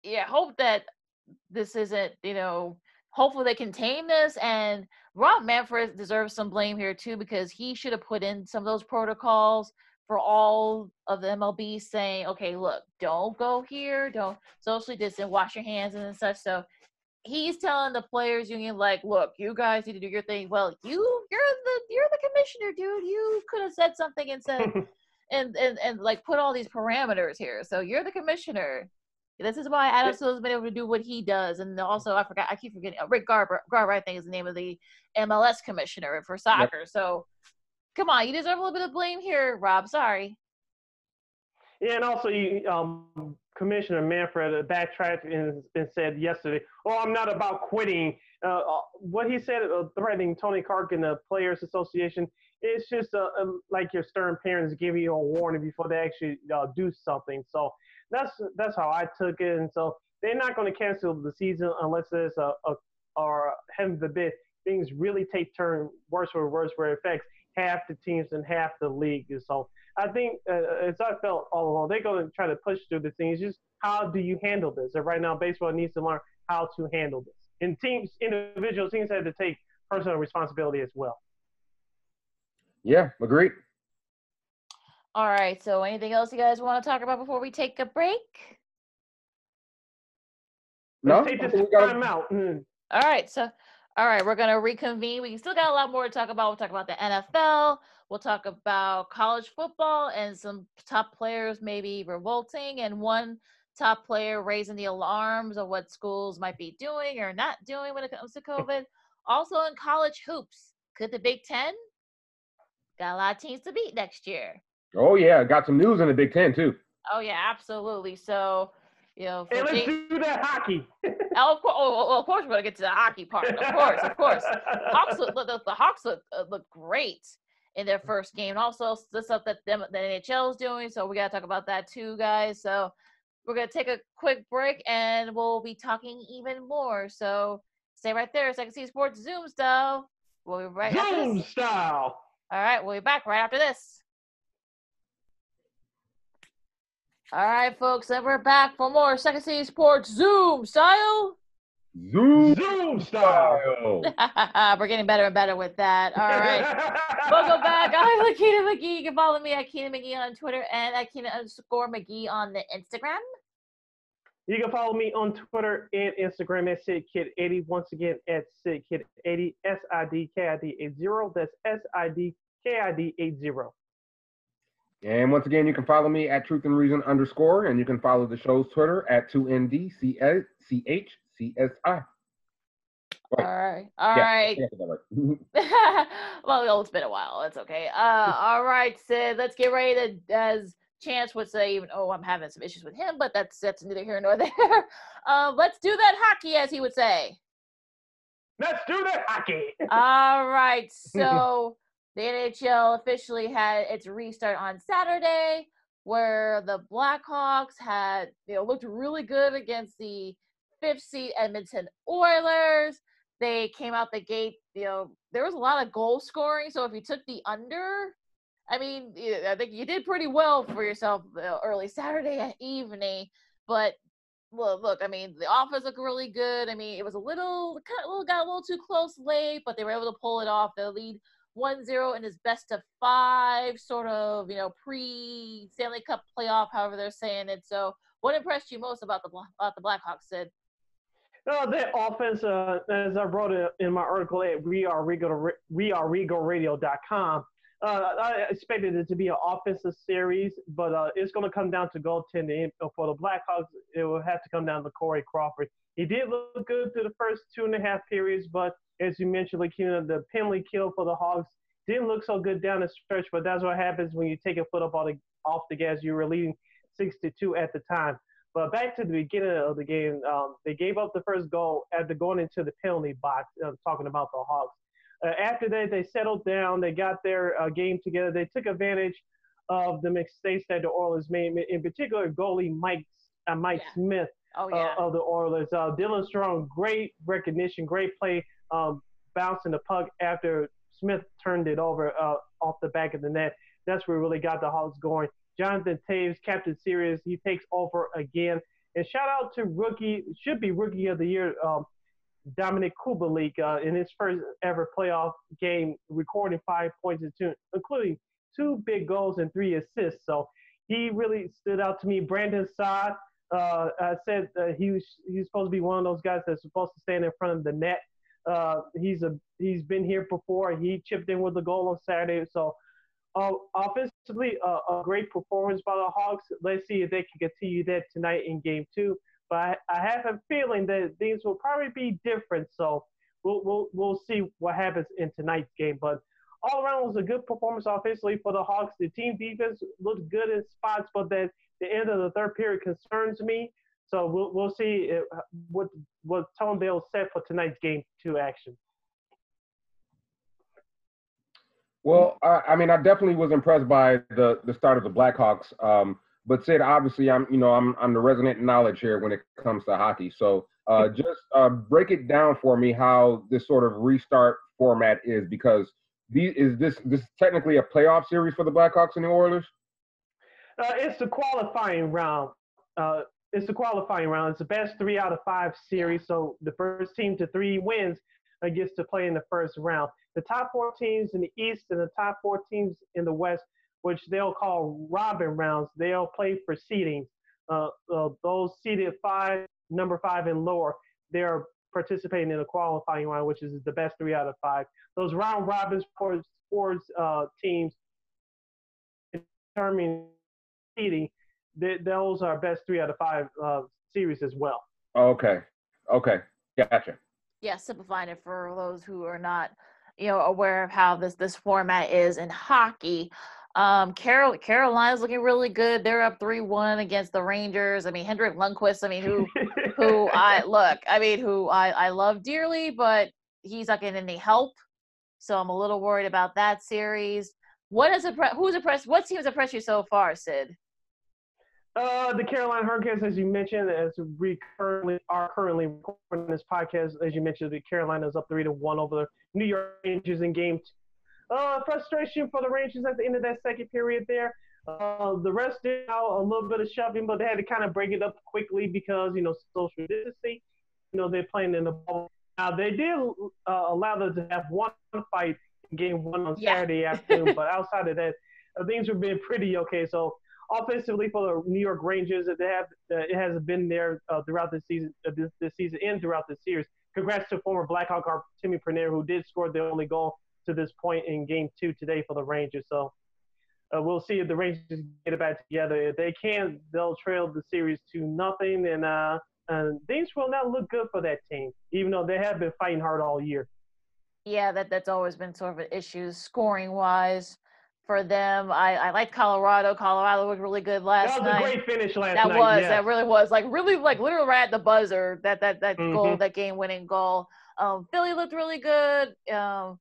yeah, hope that this isn't, you know, hopefully they contain this. And Rob Manfred deserves some blame here too because he should have put in some of those protocols for all of the MLB, saying, okay, look, don't go here, don't socially distance, wash your hands and such. So he's telling the players union like look you guys need to do your thing well you you're the you're the commissioner dude you could have said something and said and, and and like put all these parameters here. So you're the commissioner. This is why Adam Silver's been able to do what he does. And also, I forgot, I keep forgetting, uh, Rick Garber, Garber, I think is the name of the MLS commissioner for soccer. So come on, you deserve a little bit of blame here, Rob. Sorry. Yeah, and also you, um, Commissioner Manfred backtracked and, and, said yesterday, "Oh, I'm not about quitting." Uh, uh what he said, uh, threatening Tony Clark and the Players Association, it's just uh, uh, like your stern parents giving you a warning before they actually uh, do something. So that's that's how I took it, and so they're not going to cancel the season unless there's a, a or heaven forbid things really take turn worse or worse where it affects half the teams and half the league. And so I think, uh, as I felt all along, they're going to try to push through the things. Just how do you handle this? And right now, baseball needs to learn how to handle this. And teams, individual teams have to take personal responsibility as well. Yeah, agreed. All right. So, anything else you guys want to talk about before we take a break? No, Let's take this time out. Mm. All right. So, all right, we're gonna reconvene. We still got a lot more to talk about. We'll talk about the NFL. We'll talk about college football and some top players maybe revolting, and one top player raising the alarms of what schools might be doing or not doing when it comes to COVID. also in college hoops, could the Big Ten got a lot of teams to beat next year? Oh yeah, got some news in the Big Ten too. Oh yeah, absolutely. So you know, hey, let's do that hockey. oh, of course, oh, oh, of course, we're gonna get to the hockey part. Of course, of course. Hawks look, the, the Hawks look, uh, look great in their first game. Also, the stuff that them, the NHL is doing. So we gotta talk about that too, guys. So we're gonna take a quick break, and we'll be talking even more. So stay right there. Second C Sports Zoom style. We'll be right. Back. Zoom style. All right, we'll be back right after this. All right, folks, and we're back for more Second City Sports Zoom style. Zoom, Zoom style. we're getting better and better with that. All right. Welcome back. I'm Lakina McGee. You can follow me at Keena McGee on Twitter and at Keena underscore McGee on the Instagram. You can follow me on Twitter and Instagram at SidKid80. Once again, at SidKid80, S I D K I D 80. That's S I D K I D 80. And once again, you can follow me at Truth and Reason underscore, and you can follow the show's Twitter at 2NDCHCSI. All right. All yeah, right. well, it's been a while. It's okay. Uh, all right, Sid. Let's get ready to, as Chance would say, even oh, I'm having some issues with him, but that's that's neither here nor there. Uh, let's do that hockey, as he would say. Let's do that hockey. all right. So the NHL officially had its restart on Saturday, where the Blackhawks had you know looked really good against the fifth seed Edmonton Oilers. They came out the gate, you know, there was a lot of goal scoring. So if you took the under, I mean, I think you did pretty well for yourself uh, early Saturday evening. But well, look, I mean, the offense looked really good. I mean, it was a little, kind of, got a little too close late, but they were able to pull it off. The lead 1-0 in his best of five, sort of, you know, pre Stanley Cup playoff, however they're saying it. So, what impressed you most about the about the Blackhawks, Sid? No, that offense, uh, as I wrote in my article at we are we are radio.com. Uh, I expected it to be an offensive series, but uh, it's going to come down to goaltending. For the Blackhawks, it will have to come down to Corey Crawford. He did look good through the first two and a half periods, but as you mentioned, know, the penalty kill for the Hawks didn't look so good down the stretch. But that's what happens when you take a foot up off the, gas. You were leading 62 at the time. But back to the beginning of the game, um, they gave up the first goal after going into the penalty box. I'm talking about the Hawks. Uh, after that, they settled down. They got their uh, game together. They took advantage of the mistakes that the Oilers made, in particular, goalie Mike uh, Mike yeah. Smith oh, uh, yeah. of the Oilers. Uh, Dylan Strome, great recognition, great play, um, bouncing the puck after Smith turned it over uh, off the back of the net. That's where really got the Hawks going. Jonathan Toews, Captain Serious, he takes over again. And shout out to rookie, should be rookie of the year, um, Dominik Kubalik uh, in his first ever playoff game, recording five points, two, including two big goals and three assists. So he really stood out to me. Brandon Saad, uh, said he was he's supposed to be one of those guys that's supposed to stand in front of the net. Uh, he's a he's been here before. He chipped in with the goal on Saturday. So uh, offensively, uh, a great performance by the Hawks. Let's see if they can continue that tonight in Game Two. But I, have a feeling that things will probably be different. So we'll we'll we'll see what happens in tonight's game. But all around was a good performance offensively for the Hawks. The team defense looked good in spots, but that the end of the third period concerns me. So we'll we'll see what what tone they'll set for tonight's game two action. Well, I, I mean, I definitely was impressed by the the start of the Blackhawks. Um, but Sid, obviously, I'm you know I'm I'm the resident knowledge here when it comes to hockey. So uh, just uh, break it down for me how this sort of restart format is because these is this this is technically a playoff series for the Blackhawks and the Oilers. Uh, it's the qualifying round. Uh, it's the qualifying round. It's the best three out of five series. So the first team to three wins gets to play in the first round. The top four teams in the East and the top four teams in the West, which they'll call Robin rounds, they'll play for seeding. Uh, uh, those seeded five, number five and lower, they're participating in a qualifying round, which is the best three out of five. Those round robins for sports uh, teams determining seeding, they, those are best three out of five uh, series as well. Okay. Okay. Gotcha. Yeah, simplifying it for those who are not, you know, aware of how this this format is in hockey. Um, Carol Carolina's looking really good. They're up three one against the Rangers. I mean, Henrik Lundqvist. I mean, who who I look. I mean, who I I love dearly, but he's not getting any help. So I'm a little worried about that series. What is it? Who's impressed? What teams impressed you so far, Sid? Uh, the Carolina Hurricanes, as you mentioned, as we currently are currently recording this podcast, as you mentioned, the Carolina is up three to one over the New York Rangers in game. Uh, frustration for the Rangers at the end of that second period there. Uh, the rest did out a little bit of shoving, but they had to kind of break it up quickly because you know social distancing. You know they're playing in the ball. Now they did uh, allow them to have one fight in game one on yeah. Saturday afternoon, but outside of that, uh, things have been pretty okay. So offensively for the New York Rangers, they have uh, it has been there uh, throughout the season, uh, this, this season and throughout the series. Congrats to former Blackhawk Artemi Panarin, who did score the only goal to this point in Game Two today for the Rangers. So uh, we'll see if the Rangers get it back together. If they can, they'll trail the series to nothing, and uh, and things will not look good for that team, even though they have been fighting hard all year. Yeah, that that's always been sort of an issue scoring wise for them. I, I like Colorado. Colorado was really good last night. That was night. a great finish last that night. That was. Yes. That really was. Like really, like literally right at the buzzer. That that that mm-hmm. goal, that game winning goal. Um, Philly looked really good. Um,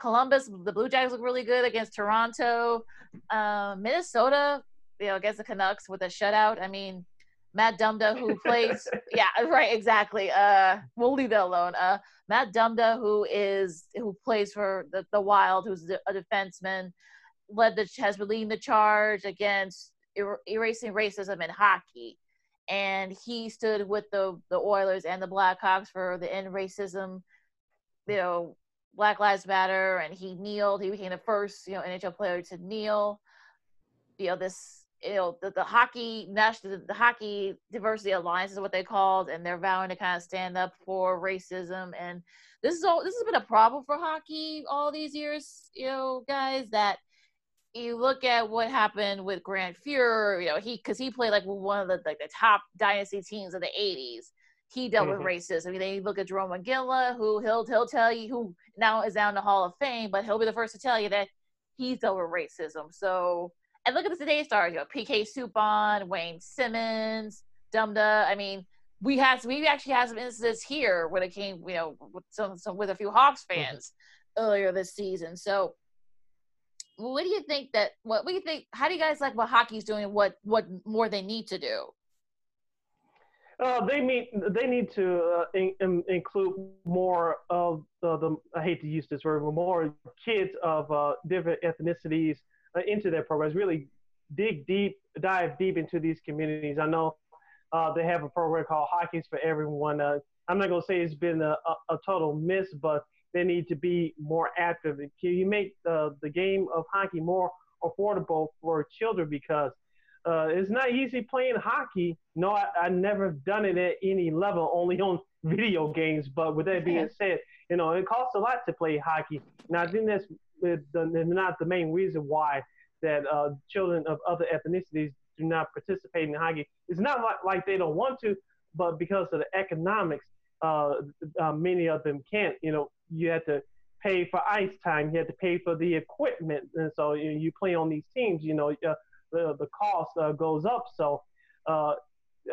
Columbus, the Blue Jackets look really good against Toronto. Um, Minnesota, you know, against the Canucks with a shutout. I mean, Matt Dumba, who plays, yeah, right, exactly. Uh, we'll leave that alone. Uh, Matt Dumba, who is who plays for the, the Wild, who's a defenseman, led the has been leading the charge against er- erasing racism in hockey, and he stood with the the Oilers and the Blackhawks for the end racism, you know, Black Lives Matter, and he kneeled. He became the first, you know, NHL player to kneel. You know, this, you know, the, the hockey national, the hockey diversity alliance is what they called, and they're vowing to kind of stand up for racism. And this is all. This has been a problem for hockey all these years, you know, guys. That you look at what happened with Grant Fuhr. You know, he because he played like one of the like the top dynasty teams of the '80s he dealt mm-hmm. with racism. I mean, they look at Jarome Iginla, who he'll he'll tell you who now is down the Hall of Fame, but he'll be the first to tell you that he's dealt with racism. So, and look at the today stars, you know, PK Subban, Wayne Simmonds, Dumba. I mean, we had we actually had some instances here when it came, you know, with some, some with a few Hawks mm-hmm. fans mm-hmm. earlier this season. So, what do you think that? What, what do you think? How do you guys like what hockey's doing? What what more they need to do? Uh, they meet. They need to uh, in, in, include more of the, the, I hate to use this word, but more kids of uh, different ethnicities uh, into their programs. Really dig deep, dive deep into these communities. I know uh, they have a program called Hockey's for Everyone. Uh, I'm not gonna say it's been a, a, a, total miss, but they need to be more active. Can you make the the game of hockey more affordable for children because uh, it's not easy playing hockey. No, I, I never done it at any level, only on video games. But with that being said, you know, it costs a lot to play hockey. Now, I think that's the, not the main reason why that uh, children of other ethnicities do not participate in hockey. It's not like, like they don't want to, but because of the economics, uh, uh, many of them can't. You know, you have to pay for ice time. You had to pay for the equipment, and so you, you play on these teams. You know, uh, the the cost uh, goes up. So uh,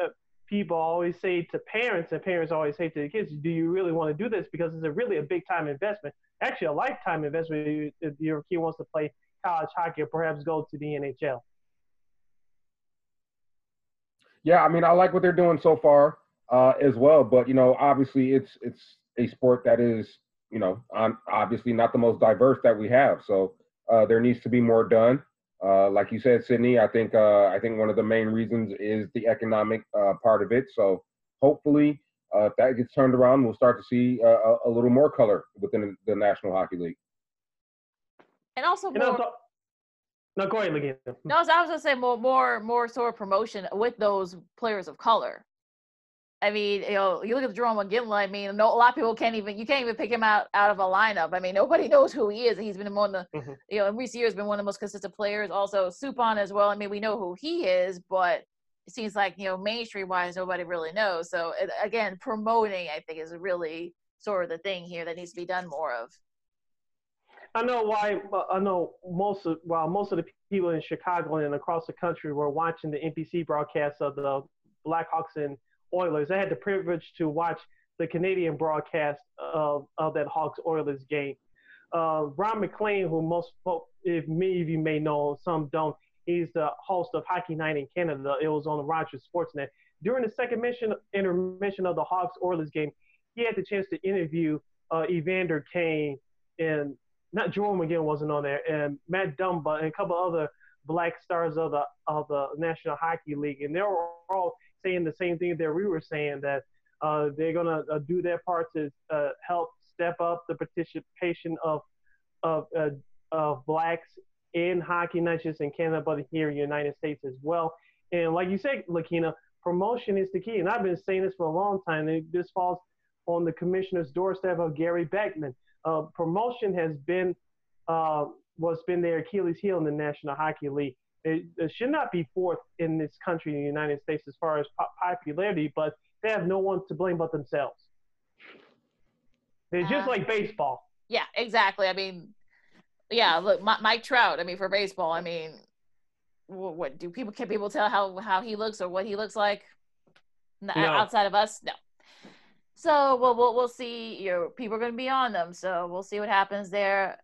uh, people always say to parents, and parents always say to the kids, "Do you really want to do this?" Because it's a really a big time investment. Actually, a lifetime investment if your kid wants to play college hockey or perhaps go to the NHL. Yeah, I mean, I like what they're doing so far uh, as well. But you know, obviously, it's it's a sport that is you know obviously not the most diverse that we have. So uh, there needs to be more done. Uh, like you said, Sydney, I think uh, I think one of the main reasons is the economic uh, part of it. So hopefully, uh, if that gets turned around, we'll start to see a, a little more color within the National Hockey League. And also more. no, go ahead, Lakina. No, I was, I was gonna say more, more, more sort of promotion with those players of color. I mean, you know, you look at Jarome Iginla. I mean, no, a lot of people can't even you can't even pick him out out of a lineup. I mean, nobody knows who he is. He's been one of the, mm-hmm. you know, in recent years, been one of the most consistent players. Also, Subban as well. I mean, we know who he is, but it seems like you know, mainstream wise, nobody really knows. So again, promoting, I think, is really sort of the thing here that needs to be done more of. I know why. I know most of while most of the people in Chicago and across the country were watching the NBC broadcast of the Blackhawks and Oilers. I had the privilege to watch the Canadian broadcast of, of that Hawks Oilers game. Uh, Ron MacLean, who most, if many of you may know, some don't, he's the host of Hockey Night in Canada. It was on the Rogers Sportsnet. During the second mission, intermission of the Hawks Oilers game, he had the chance to interview uh, Evander Kane and not Jarome again wasn't on there, and Matt Dumba and a couple other black stars of the of the National Hockey League, and they were all saying the same thing that we were saying that uh, they're going to uh, do their part to uh, help step up the participation of of, uh, of blacks in hockey, not just in Canada, but here in the United States as well. And like you said, Lakina, promotion is the key. And I've been saying this for a long time. And this falls on the commissioner's doorstep of Gary Bettman. Uh, promotion has been uh, what's been their Achilles heel in the National Hockey League. It, it, should not be fourth in this country, in the United States, as far as popularity, but they have no one to blame but themselves. It's just uh, like baseball. Yeah, exactly. I mean, yeah, look, Mike Trout. I mean, for baseball, I mean, what, what do people can people tell how how he looks or what he looks like no. outside of us? No. So well, we'll we'll see. You know, people are going to be on them, so we'll see what happens there.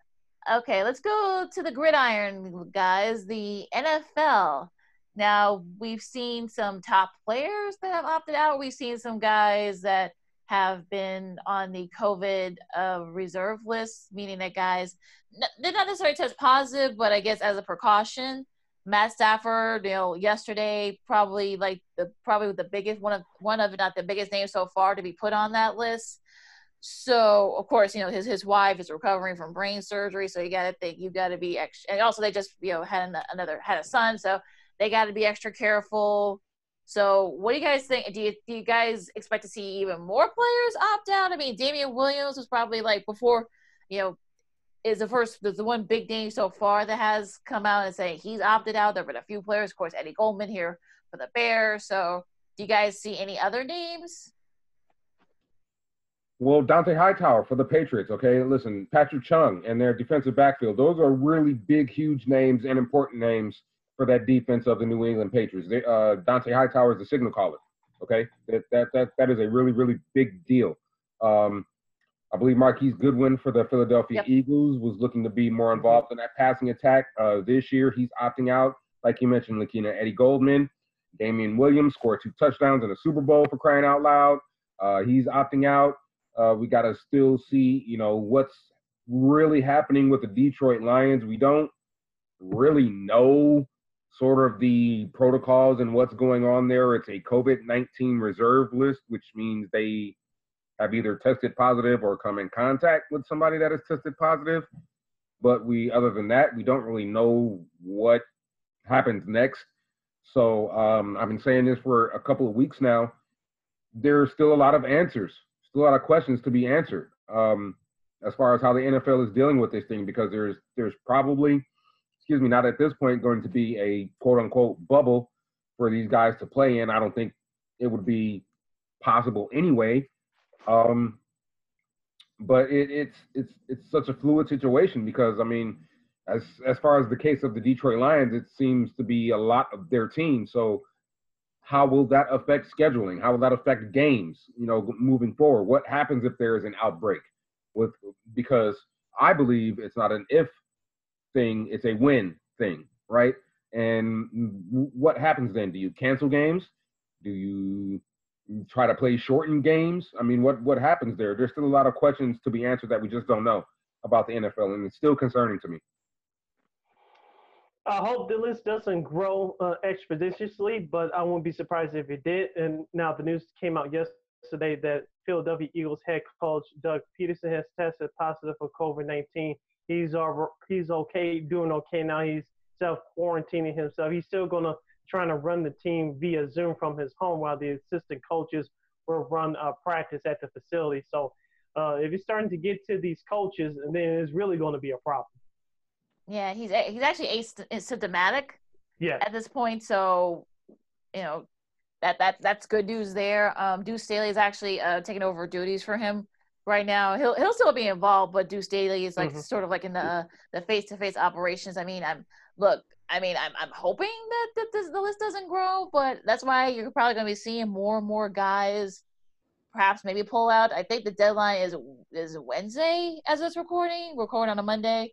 Okay, let's go to the gridiron, guys. The NFL. Now, we've seen some top players that have opted out. We've seen some guys that have been on the COVID uh, reserve list, meaning that guys did not necessarily test positive, but I guess as a precaution. Matt Stafford, you know, yesterday probably like the probably the biggest one of one of not the biggest name so far to be put on that list. So of course, you know his his wife is recovering from brain surgery, so you got to think you got to be extra. And also, they just you know had another had a son, so they got to be extra careful. So what do you guys think? Do you do you guys expect to see even more players opt out? I mean, Damien Williams was probably like before, you know, is the first there's the one big name so far that has come out and say he's opted out. There've been a few players, of course, Eddie Goldman here for the Bears. So do you guys see any other names? Well, Dont'a Hightower for the Patriots. Okay, listen, Patrick Chung and their defensive backfield. Those are really big, huge names and important names for that defense of the New England Patriots. They, uh, Dont'a Hightower is the signal caller. Okay, that that that, that is a really, really big deal. Um, I believe Marquise Goodwin for the Philadelphia yep. Eagles was looking to be more involved in that passing attack. Uh, this year, he's opting out. Like you mentioned, Lakina Eddie Goldman, Damien Williams scored two touchdowns in the Super Bowl for crying out loud. Uh, he's opting out. Uh, we got to still see, you know, what's really happening with the Detroit Lions. We don't really know sort of the protocols and what's going on there. It's a COVID 19 reserve list, which means they have either tested positive or come in contact with somebody that has tested positive. But we, other than that, we don't really know what happens next. So um, I've been saying this for a couple of weeks now. There's still a lot of answers still a lot of questions to be answered um, as far as how the NFL is dealing with this thing because there's there's probably excuse me not at this point going to be a quote unquote bubble for these guys to play in. I don't think it would be possible anyway. Um, but it, it's it's it's such a fluid situation because I mean, as as far as the case of the Detroit Lions, it seems to be a lot of their team. So how will that affect scheduling? How will that affect games? You know, moving forward, what happens if there is an outbreak? With because I believe it's not an if thing; it's a when thing, right? And what happens then? Do you cancel games? Do you try to play shortened games? I mean, what what happens there? There's still a lot of questions to be answered that we just don't know about the NFL, and it's still concerning to me. I hope the list doesn't grow uh, expeditiously, but I won't be surprised if it did. And now the news came out yesterday that Philadelphia Eagles head coach Doug Pederson has tested positive for COVID-19. He's he's okay, doing okay now. He's self quarantining himself. He's still gonna trying to run the team via Zoom from his home while the assistant coaches will run uh, practice at the facility. So uh, if it's starting to get to these coaches, then it's really going to be a problem. Yeah, he's he's actually asymptomatic. Yeah. At this point, so you know that that that's good news there. Um, Deuce Staley is actually uh, taking over duties for him right now. He'll he'll still be involved, but Deuce Staley is like mm-hmm. sort of like in the the face to face operations. I mean, I'm look. I mean, I'm I'm hoping that, that this, the list doesn't grow, but that's why you're probably going to be seeing more and more guys, perhaps maybe pull out. I think the deadline is is Wednesday as it's recording. Recording on a Monday.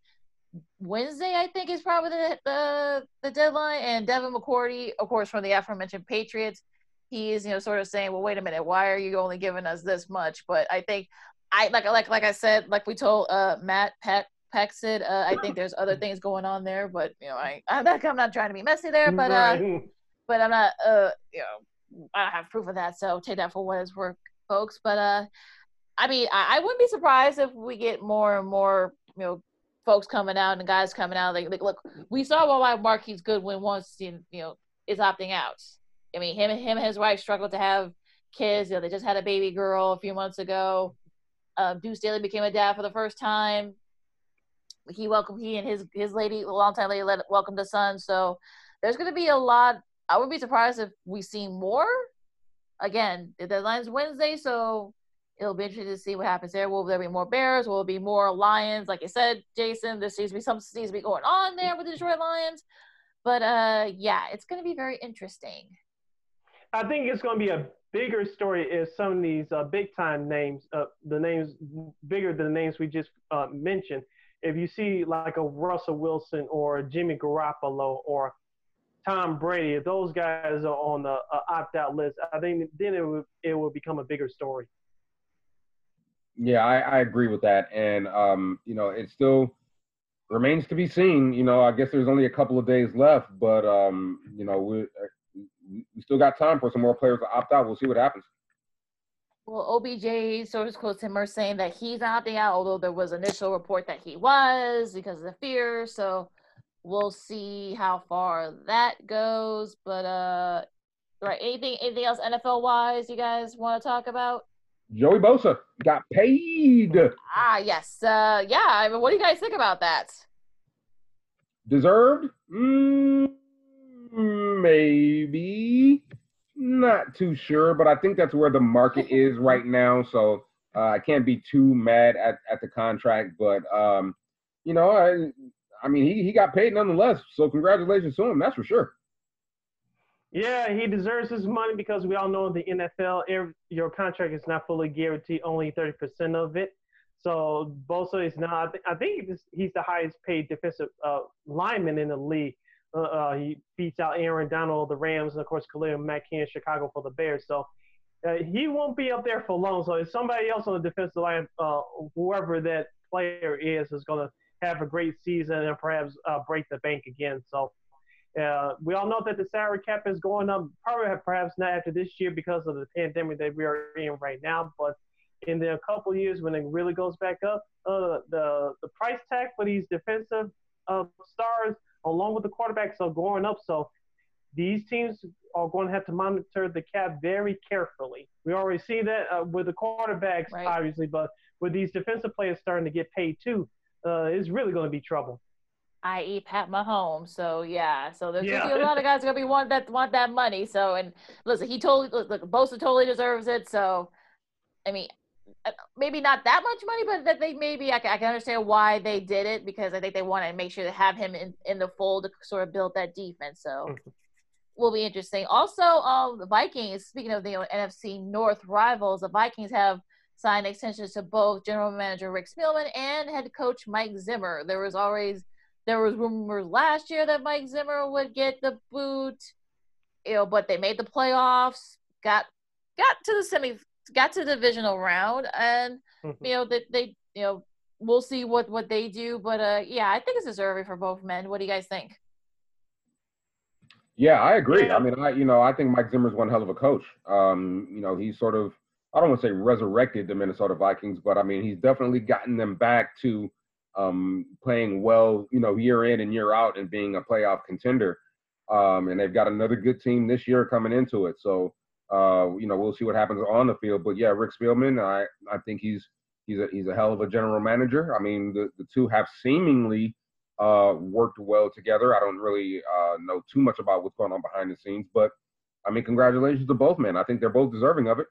Wednesday, I think, is probably the, the the deadline. And Devin McCourty, of course, from the aforementioned Patriots, he is, you know, sort of saying, "Well, wait a minute, why are you only giving us this much?" But I think, I like like like I said, like we told uh, Matt Peck Peck said, uh, I think there's other things going on there, but you know, I I'm not, I'm not trying to be messy there, but uh, but I'm not, uh, you know, I don't have proof of that, so take that for what it's worth, folks. But uh, I mean, I, I wouldn't be surprised if we get more and more, you know, folks coming out and guys coming out. Like, like look, we saw why Marquise Goodwin once, you know, is opting out. I mean, him, him and his wife struggled to have kids. You know, they just had a baby girl a few months ago. Um, Deuce Staley became a dad for the first time. He welcomed he and his his lady, a long time lady, let welcomed the son. So there's going to be a lot. I would be surprised if we see more. Again, the deadline's Wednesday, so it'll be interesting to see what happens there. Will there be more Bears? Will there be more Lions? Like I said, Jason, there seems to be some seems to be going on there with the Detroit Lions. But uh, yeah, it's going to be very interesting. I think it's going to be a bigger story if some of these uh, big time names, uh, the names bigger than the names we just uh, mentioned. If you see like a Russell Wilson or Jimmy Garoppolo or Tom Brady, if those guys are on the uh, opt out list, I think then it will it will become a bigger story. Yeah, I, I agree with that, and um, you know, it still remains to be seen. You know, I guess there's only a couple of days left, but um, you know, we we still got time for some more players to opt out. We'll see what happens. Well, OBJ sources quotes him are saying that he's opting out, although there was initial report that he was because of the fear. So we'll see how far that goes. But uh, right, anything anything else NFL wise you guys want to talk about? Joey Bosa got paid. Ah, yes. Uh, yeah. I mean, what do you guys think about that? Deserved? Mm, maybe. Not too sure, but I think that's where the market is right now. So uh, I can't be too mad at, at the contract, but um, you know, I I mean, he, he got paid nonetheless. So congratulations to him. That's for sure. Yeah, he deserves his money because we all know the NFL, your contract is not fully guaranteed, only 30% of it. So Bosa is not, I, think he's the highest paid defensive uh, lineman in the league. Uh, uh, he beats out Aaron Donald, the Rams, and of course Khalil Mack here in Chicago for the Bears. So uh, he won't be up there for long. So if somebody else on the defensive line, uh, whoever that player is, is going to have a great season and perhaps uh, break the bank again. So uh, we all know that the salary cap is going up, probably perhaps not after this year because of the pandemic that we are in right now, but in the, a couple years when it really goes back up, uh, the the price tag for these defensive uh, stars, along with the quarterbacks, are going up. So these teams are going to have to monitor the cap very carefully. We already see that uh, with the quarterbacks, right. obviously, but with these defensive players starting to get paid too, uh, it's really going to be trouble i.e. Pat Mahomes. So yeah, so there's yeah. a lot of guys gonna be want that want that money. So and listen, he totally look, Bosa totally deserves it. So I mean, uh, maybe not that much money, but that they maybe I can, I can understand why they did it because I think they want to make sure to have him in, in the fold to sort of build that defense. So mm-hmm. will be interesting. Also, um, the Vikings. Speaking of the you know, NFC North rivals, the Vikings have signed extensions to both general manager Rick Spielman and head coach Mike Zimmer. There was always there was rumors last year that Mike Zimmer would get the boot, you know, but they made the playoffs, got got to the semi, got to the divisional round, and mm-hmm. you know that they, they, you know, we'll see what what they do. But uh, yeah, I think it's deserving for both men. What do you guys think? Yeah, I agree. Yeah. I mean, I you know, I think Mike Zimmer's one hell of a coach. Um, you know, he's sort of I don't want to say resurrected the Minnesota Vikings, but I mean, he's definitely gotten them back to um, playing well, you know, year in and year out and being a playoff contender. Um, and they've got another good team this year coming into it. So, uh, you know, we'll see what happens on the field. But yeah, Rick Spielman, I, I think he's he's a he's a hell of a general manager. I mean, the, the two have seemingly uh, worked well together. I don't really uh, know too much about what's going on behind the scenes, but I mean, congratulations to both men. I think they're both deserving of it.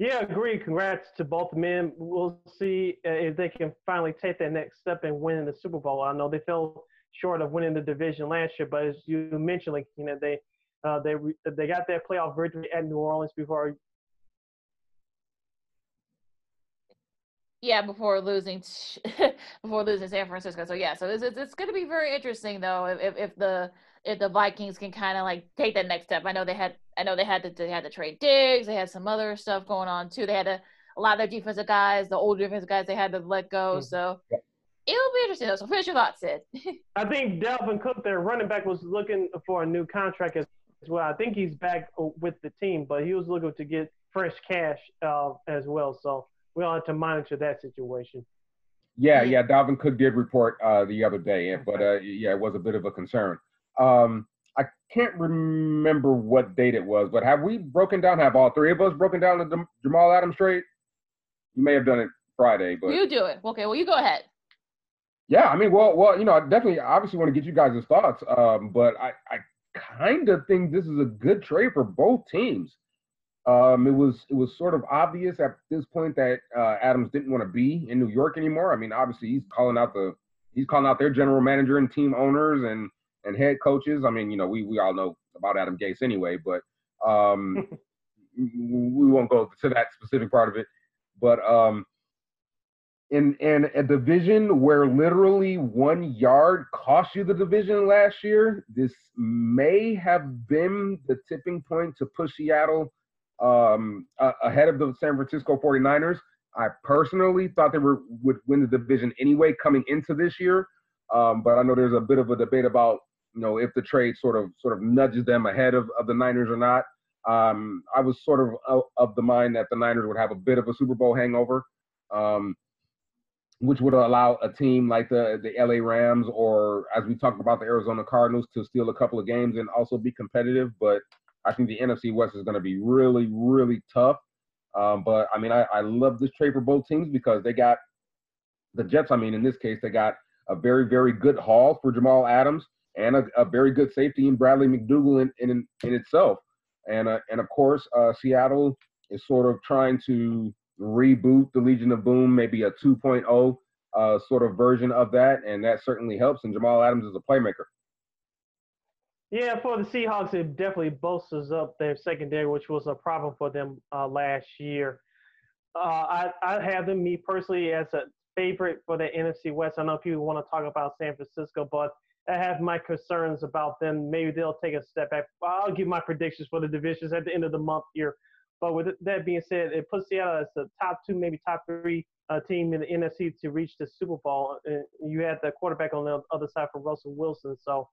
Yeah, agree. Congrats to both men. We'll see uh, if they can finally take that next step and win the Super Bowl. I know they fell short of winning the division last year, but as you mentioned, like you know, they uh, they they got that playoff victory at New Orleans before. Yeah, before losing, before losing San Francisco. So yeah, so it's it's, it's going to be very interesting though if if the if the Vikings can kind of like take that next step. I know they had I know they had to they had to trade Diggs, they had some other stuff going on too. They had to a lot of their defensive guys, the older defensive guys, they had to let go. Mm-hmm. So yeah. it'll be interesting. Though. So finish your thoughts, Sid. I think Dalvin Cook, their running back, was looking for a new contract as well. I think he's back with the team, but he was looking to get fresh cash uh, as well. So we'll have to monitor that situation. Yeah, yeah. Dalvin Cook did report uh, the other day, but uh, yeah, it was a bit of a concern. Um, I can't remember what date it was, but have we broken down? Have all three of us broken down the Jamal Adams trade? You may have done it Friday, but you do it. Okay, well, you go ahead. Yeah, I mean, well, well, you know, I definitely, obviously, want to get you guys' thoughts. Um, but I, I kind of think this is a good trade for both teams. Um, it was, it was sort of obvious at this point that uh, Adams didn't want to be in New York anymore. I mean, obviously, he's calling out the, he's calling out their general manager and team owners and and head coaches. I mean, you know, we we all know about Adam Gase anyway, but um, we won't go to that specific part of it. But um, in in a division where literally one yard cost you the division last year, this may have been the tipping point to push Seattle um, ahead of the San Francisco 49ers. I personally thought they were would win the division anyway coming into this year. Um, but I know there's a bit of a debate about you know, if the trade sort of sort of nudges them ahead of, of the Niners or not. Um, I was sort of of, the mind that the Niners would have a bit of a Super Bowl hangover, um, which would allow a team like the the LA Rams or as we talked about the Arizona Cardinals to steal a couple of games and also be competitive. But I think the NFC West is going to be really really tough. Um, but I mean, I, I love this trade for both teams because they got the Jets. I mean, in this case, they got a very very good haul for Jamal Adams and a, a very good safety in Bradley McDougald in, in, in itself. And, uh, and of course, uh, Seattle is sort of trying to reboot the Legion of Boom, maybe a 2.0 uh, sort of version of that. And that certainly helps. And Jamal Adams is a playmaker. Yeah, for the Seahawks, it definitely bolsters up their secondary, which was a problem for them uh, last year. Uh, I, I have them, me personally, as a favorite for the NFC West. I know people want to talk about San Francisco, but I have my concerns about them. Maybe they'll take a step back. I'll give my predictions for the divisions at the end of the month here. But with that being said, it puts Seattle as the top two, maybe top three uh, team in the NFC to reach the Super Bowl. And you had the quarterback on the other side for Russell Wilson. So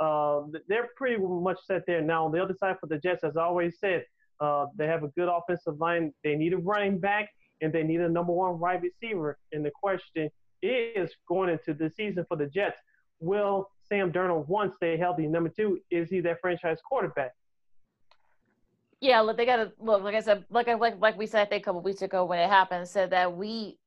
uh, they're pretty much set there. Now, on the other side for the Jets, as I always said, uh, they have a good offensive line. They need a running back, and they need a number one wide receiver. And the question is going into the season for the Jets – will Sam Darnold one stay healthy? Number two, is he that franchise quarterback? Yeah, look, they got to look. Like I said, like I like like we said, I think a couple weeks ago when it happened, said that we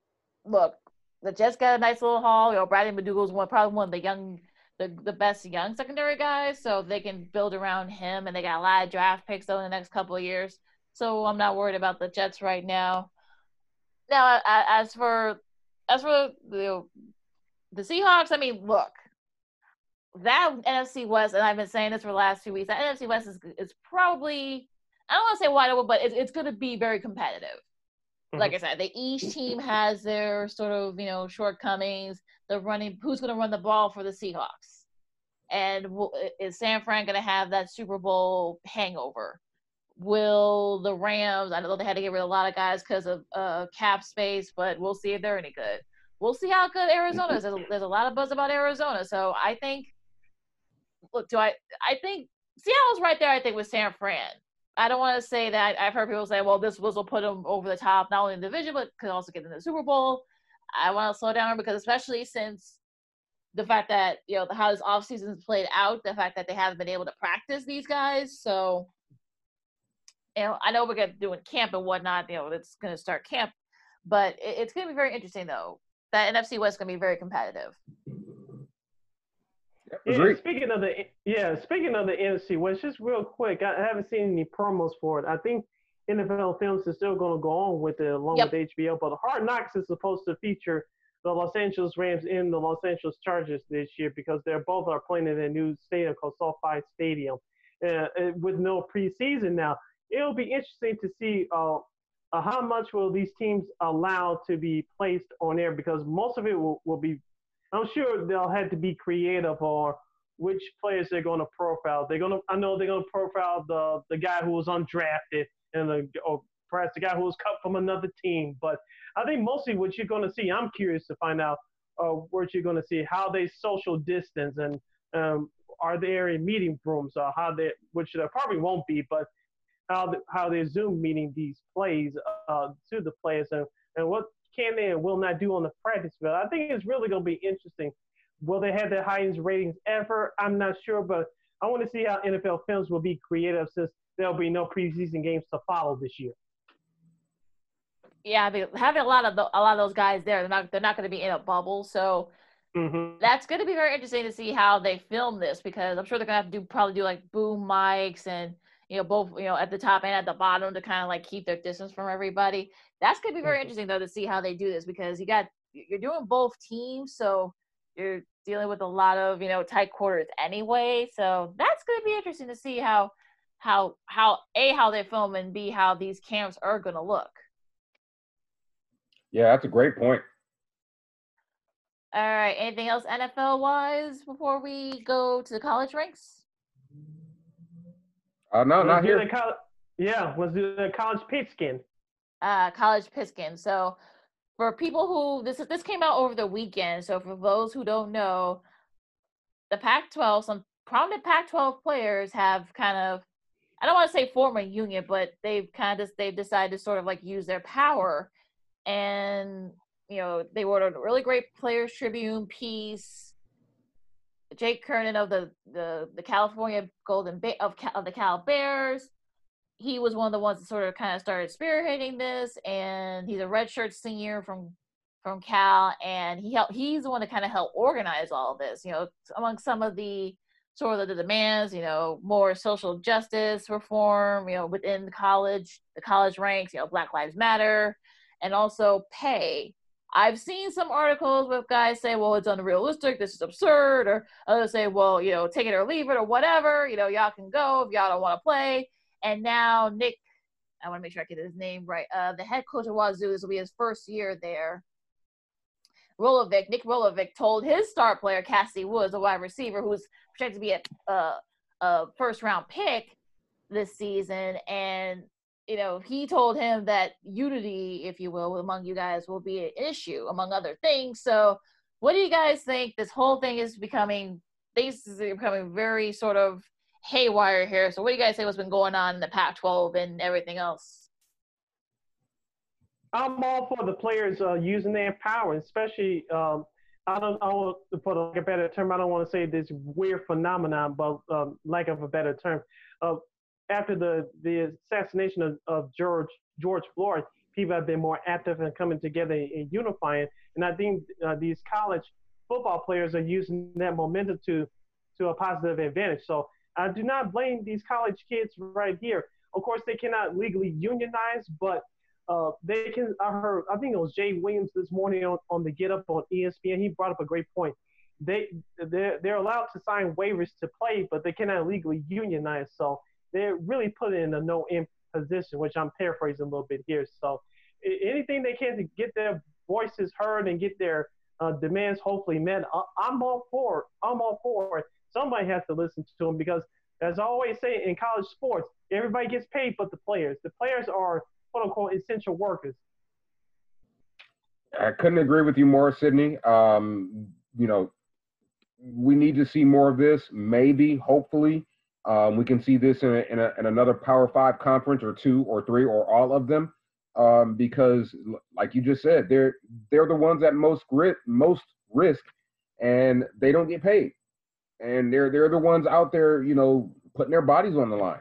look. The Jets got a nice little haul. You know, Bradley McDougald's one probably one of the young, the the best young secondary guys, so they can build around him. And they got a lot of draft picks over the next couple of years. So I'm not worried about the Jets right now. Now, as for as for the the Seahawks, I mean, look, that NFC West, and I've been saying this for the last two weeks. That NFC West is is probably I don't want to say wide open, but it's, it's going to be very competitive. Mm-hmm. Like I said, the each team has their sort of you know shortcomings. The running, who's going to run the ball for the Seahawks, and is San Fran going to have that Super Bowl hangover? Will the Rams? I know they had to get rid of a lot of guys because of uh, cap space, but we'll see if they're any good. We'll see how good Arizona is. There's a, there's a lot of buzz about Arizona, so I think. Look, do I? I think Seattle's right there. I think with San Fran. I don't want to say that. I've heard people say, "Well, this will put them over the top, not only in the division, but could also get in the Super Bowl." I want to slow down because, especially since the fact that you know how this offseason is played out, the fact that they haven't been able to practice these guys, so you know, I know we're gonna doing camp and whatnot. You know, it's gonna start camp, but it, it's gonna be very interesting though. That NFC West is gonna be very competitive. Yeah, speaking of the yeah, speaking of the NFC West, just real quick, I haven't seen any promos for it. I think NFL Films is still going to go on with it along yep. with HBO, but Hard Knocks is supposed to feature the Los Angeles Rams and the Los Angeles Chargers this year because they're both are playing in a new stadium called SoFi Stadium, uh, with no preseason now it'll be interesting to see uh, uh, how much will these teams allow to be placed on air because most of it will, will be i'm sure they'll have to be creative or which players they're going to profile. They're going to i know they're going to profile the the guy who was undrafted and the or perhaps the guy who was cut from another team but i think mostly what you're going to see i'm curious to find out uh, what you're going to see how they social distance and um, are there in meeting rooms or how they which there probably won't be but how the, how they're Zoom meeting these plays uh, to the players and, and what can they and will not do on the practice field. I think it's really going to be interesting. Will they have the highest ratings ever? I'm not sure, but I want to see how NFL Films will be creative since there'll be no preseason games to follow this year. Yeah, having a lot of the, a lot of those guys there, they're not they're not going to be in a bubble, so mm-hmm. that's going to be very interesting to see how they film this because I'm sure they're going to have to do probably do like boom mics and you know, both, you know, at the top and at the bottom to kind of like keep their distance from everybody. That's going to be very interesting though to see how they do this because you got, you're doing both teams. So you're dealing with a lot of, you know, tight quarters anyway. So that's going to be interesting to see how, how, how, A, how they film and B, how these camps are going to look. Yeah, that's a great point. All right. Anything else NFL wise before we go to the college ranks? Uh, no, let's not here. Co- yeah, let's do the college pigskin. Uh, college pigskin. So, for people who this is this came out over the weekend. So, for those who don't know, the Pac-12, some prominent Pac-12 players have kind of, I don't want to say form a union, but they've kind of they've decided to sort of like use their power, and you know they wrote a really great Players Tribune piece Jake Curhan of the the the California Golden Bay of, of the Cal Bears. He was one of the ones that sort of kind of started spearheading this, and he's a redshirt senior from from Cal, and he helped. He's the one that kind of helped organize all this. You know, among some of the sort of the demands, you know, more social justice reform, you know, within the college, the college ranks, you know, Black Lives Matter, and also pay I've seen some articles with guys say, well, it's unrealistic, this is absurd, or others say, well, you know, take it or leave it or whatever, you know, y'all can go if y'all don't want to play. And now Nick, I want to make sure I get his name right, uh, the head coach of Wazoo, this will be his first year there. Rolovich, Nick Rolovich told his star player, Cassie Woods, a wide receiver who's projected to be a, a, a first round pick this season, and you know, he told him that unity, if you will, among you guys will be an issue, among other things. So, what do you guys think? This whole thing is becoming, things is becoming very sort of haywire here. So, what do you guys say what's been going on in the Pac 12 and everything else? I'm all for the players uh, using their power, especially. Um, I don't, I want to put a better term. I don't want to say this weird phenomenon, but um, lack of a better term. Uh, after the, the assassination of, of George George Floyd, people have been more active and coming together and unifying. And I think uh, these college football players are using that momentum to to a positive advantage. So I do not blame these college kids right here. Of course, they cannot legally unionize, but uh, they can. I heard. I think it was Jay Williams this morning on, on the Get Up on ESPN. He brought up a great point. They they're, they're allowed to sign waivers to play, but they cannot legally unionize. So they're really put in a no in position, which I'm paraphrasing a little bit here. So anything they can to get their voices heard and get their uh, demands hopefully met, I'm all for it. I'm all for it. Somebody has to listen to them because, as I always say in college sports, everybody gets paid but the players. The players are quote unquote essential workers. I couldn't agree with you more, Sydney. Um, you know, we need to see more of this. Maybe, hopefully, um, we can see this in, a, in, a, in, another Power Five conference or two or three or all of them, um, because, like you just said, they're they're the ones at most grit, most risk, and they don't get paid, and they're they're the ones out there, you know, putting their bodies on the line.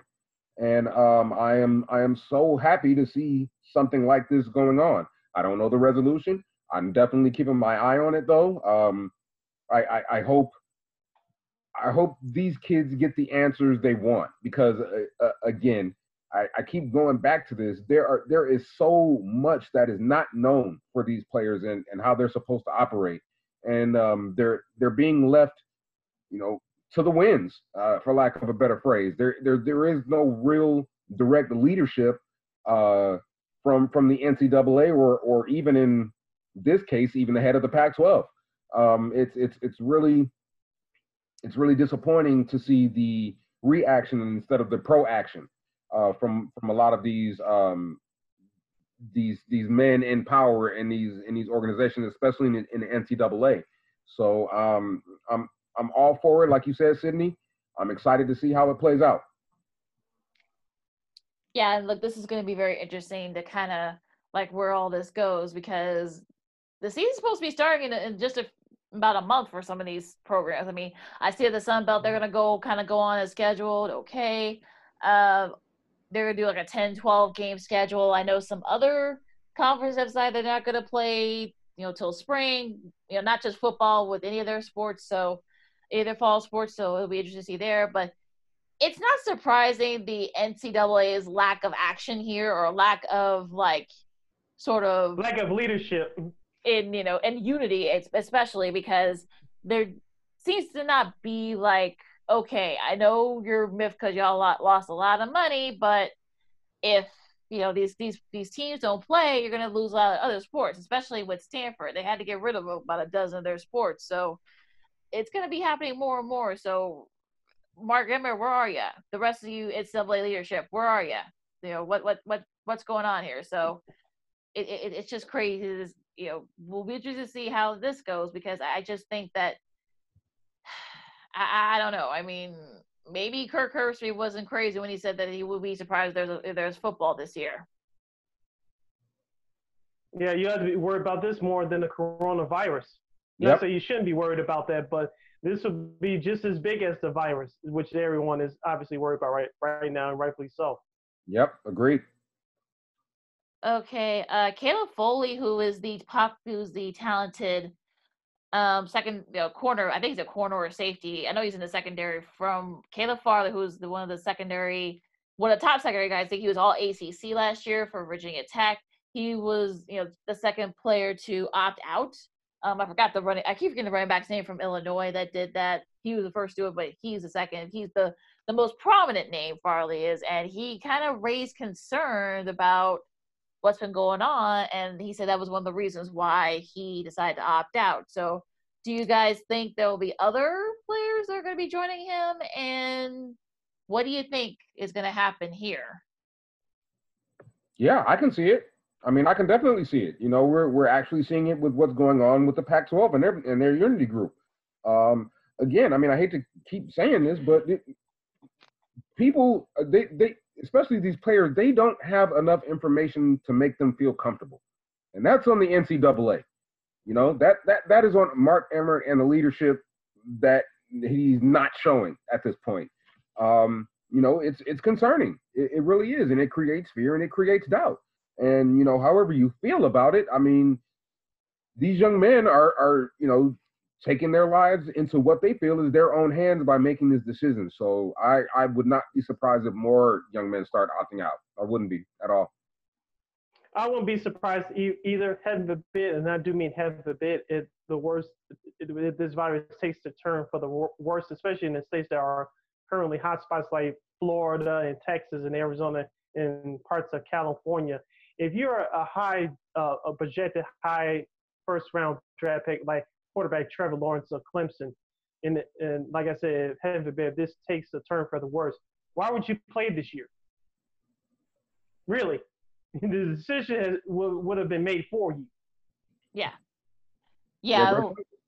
And um, I am I am so happy to see something like this going on. I don't know the resolution. I'm definitely keeping my eye on it though. Um, I, I, I hope I hope these kids get the answers they want because uh, uh, again, I, I, keep going back to this. There are there is so much that is not known for these players and, and how they're supposed to operate, and um, they're they're being left, you know, to the winds, uh, for lack of a better phrase. There there there is no real direct leadership uh, from from the NCAA or or even in this case even the head of the Pac-12. Um, it's it's it's really it's really disappointing to see the reaction instead of the proaction uh, from from a lot of these um, these these men in power in these in these organizations, especially in, in the NCAA. So um, I'm I'm all for it, like you said, Sydney. I'm excited to see how it plays out. Yeah, and look, this is going to be very interesting to kind of like where all this goes because the season's supposed to be starting in, in just a about a month for some of these programs. I mean, I see the Sun Belt, they're going to go kind of go on as scheduled. Okay. Uh, they're going to do like a 10, 12 game schedule. I know some other conferences have said they're not going to play, you know, till spring, you know, not just football with any of their sports. So either fall sports. So it'll be interesting to see there. But it's not surprising the NCAA's lack of action here or lack of like sort of lack of leadership in you know and unity especially because there seems to not be like okay i know you're miff because y'all lost a lot of money but if you know these these these teams don't play you're going to lose a lot of other sports especially with stanford. They had to get rid of about a dozen of their sports so it's going to be happening more and more. So Mark Emmert where are you the rest of you it's ncaa leadership where are you you know what what what what's going on here? So it, it it's just crazy you know, we'll be interested to see how this goes because I just think that I, I don't know. I mean, maybe Kirk Herbstreit wasn't crazy when he said that he would be surprised if there's if there's football this year. Yeah, you have to be worried about this more than the coronavirus. Yep. Not so you shouldn't be worried about that, but this would be just as big as the virus, which everyone is obviously worried about right right now, and rightfully so. Yep, agreed. Okay, uh, Caleb Farley, who is the pop, who's the talented um, second you know, corner. I think he's a corner or safety. I know he's in the secondary from Caleb Farley, who's the one of the secondary, one of the top secondary guys. I think he was all ACC last year for Virginia Tech. He was, you know, the second player to opt out. Um, I forgot the running. I keep forgetting the running back's name from Illinois that did that. He was the first to do it, but he's the second. He's the the most prominent name Farley is, and he kind of raised concerns about what's been going on and he said that was one of the reasons why he decided to opt out. So do you guys think there will be other players that are going to be joining him? And what do you think is going to happen here? Yeah i can see it. I mean i can definitely see it. You know we're we're actually seeing it with what's going on with the pac 12 and their and their unity group. Um again i mean i hate to keep saying this but it, people they they especially these players, they don't have enough information to make them feel comfortable. And that's on the NCAA. You know, that that that is on Mark Emmert and the leadership that he's not showing at this point. Um, you know, it's it's concerning. It, it really is, and it creates fear and it creates doubt. And you know, however you feel about it, I mean, these young men are are you know taking their lives into what they feel is their own hands by making this decision. So I, I would not be surprised if more young men start opting out. I wouldn't be at all. I wouldn't be surprised e- either. Heaven forbid, and I do mean heaven forbid, it the worst. It, it, this virus takes the turn for the wor- worst, especially in the states that are currently hotspots like Florida and Texas and Arizona and parts of California. If you're a high, uh, a projected high first round draft pick like quarterback Trevor Lawrence of Clemson, and, and like I said, heaven forbid, this takes a turn for the worst. Why would you play this year? Really, the decision has, would, would have been made for you. Yeah. Yeah.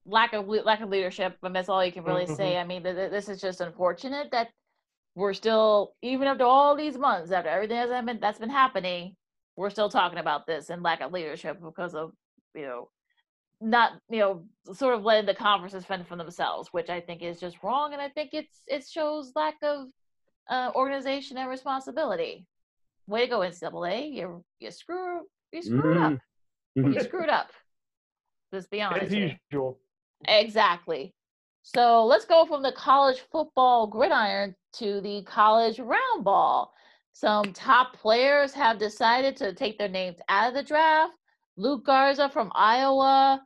lack of lack of leadership, but that's all you can really mm-hmm. say. I mean, th- th- this is just unfortunate that we're still, even after all these months, after everything that's been that's been happening, we're still talking about this and lack of leadership because of you know not you know sort of letting the conferences fend for themselves, which I think is just wrong, and I think it's it shows lack of uh, organization and responsibility. Way to go, NCAA! You you screw you screwed mm-hmm. up. you screwed up. Let's be honest. As usual. Exactly. So let's go from the college football gridiron to the college round ball. Some top players have decided to take their names out of the draft. Luka Garza from Iowa,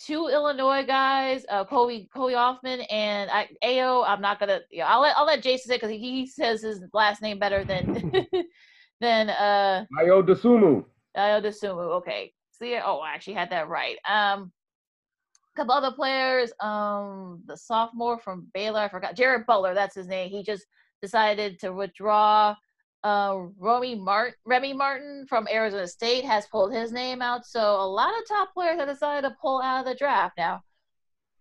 two Illinois guys, uh, Kobe Kobe Hoffman and I, Ao. I'm not gonna. You know, I'll let I'll let Jason say because he says his last name better than than uh. Ayo Dosunmu. Ayo Dosunmu. Okay. See. Oh, I actually had that right. Um, a couple other players. Um, the sophomore from Baylor. I forgot. Jared Butler. That's his name. He just decided to withdraw. Uh, Remy, Mart- Remy Martin from Arizona State has pulled his name out. So a lot of top players have decided to pull out of the draft now.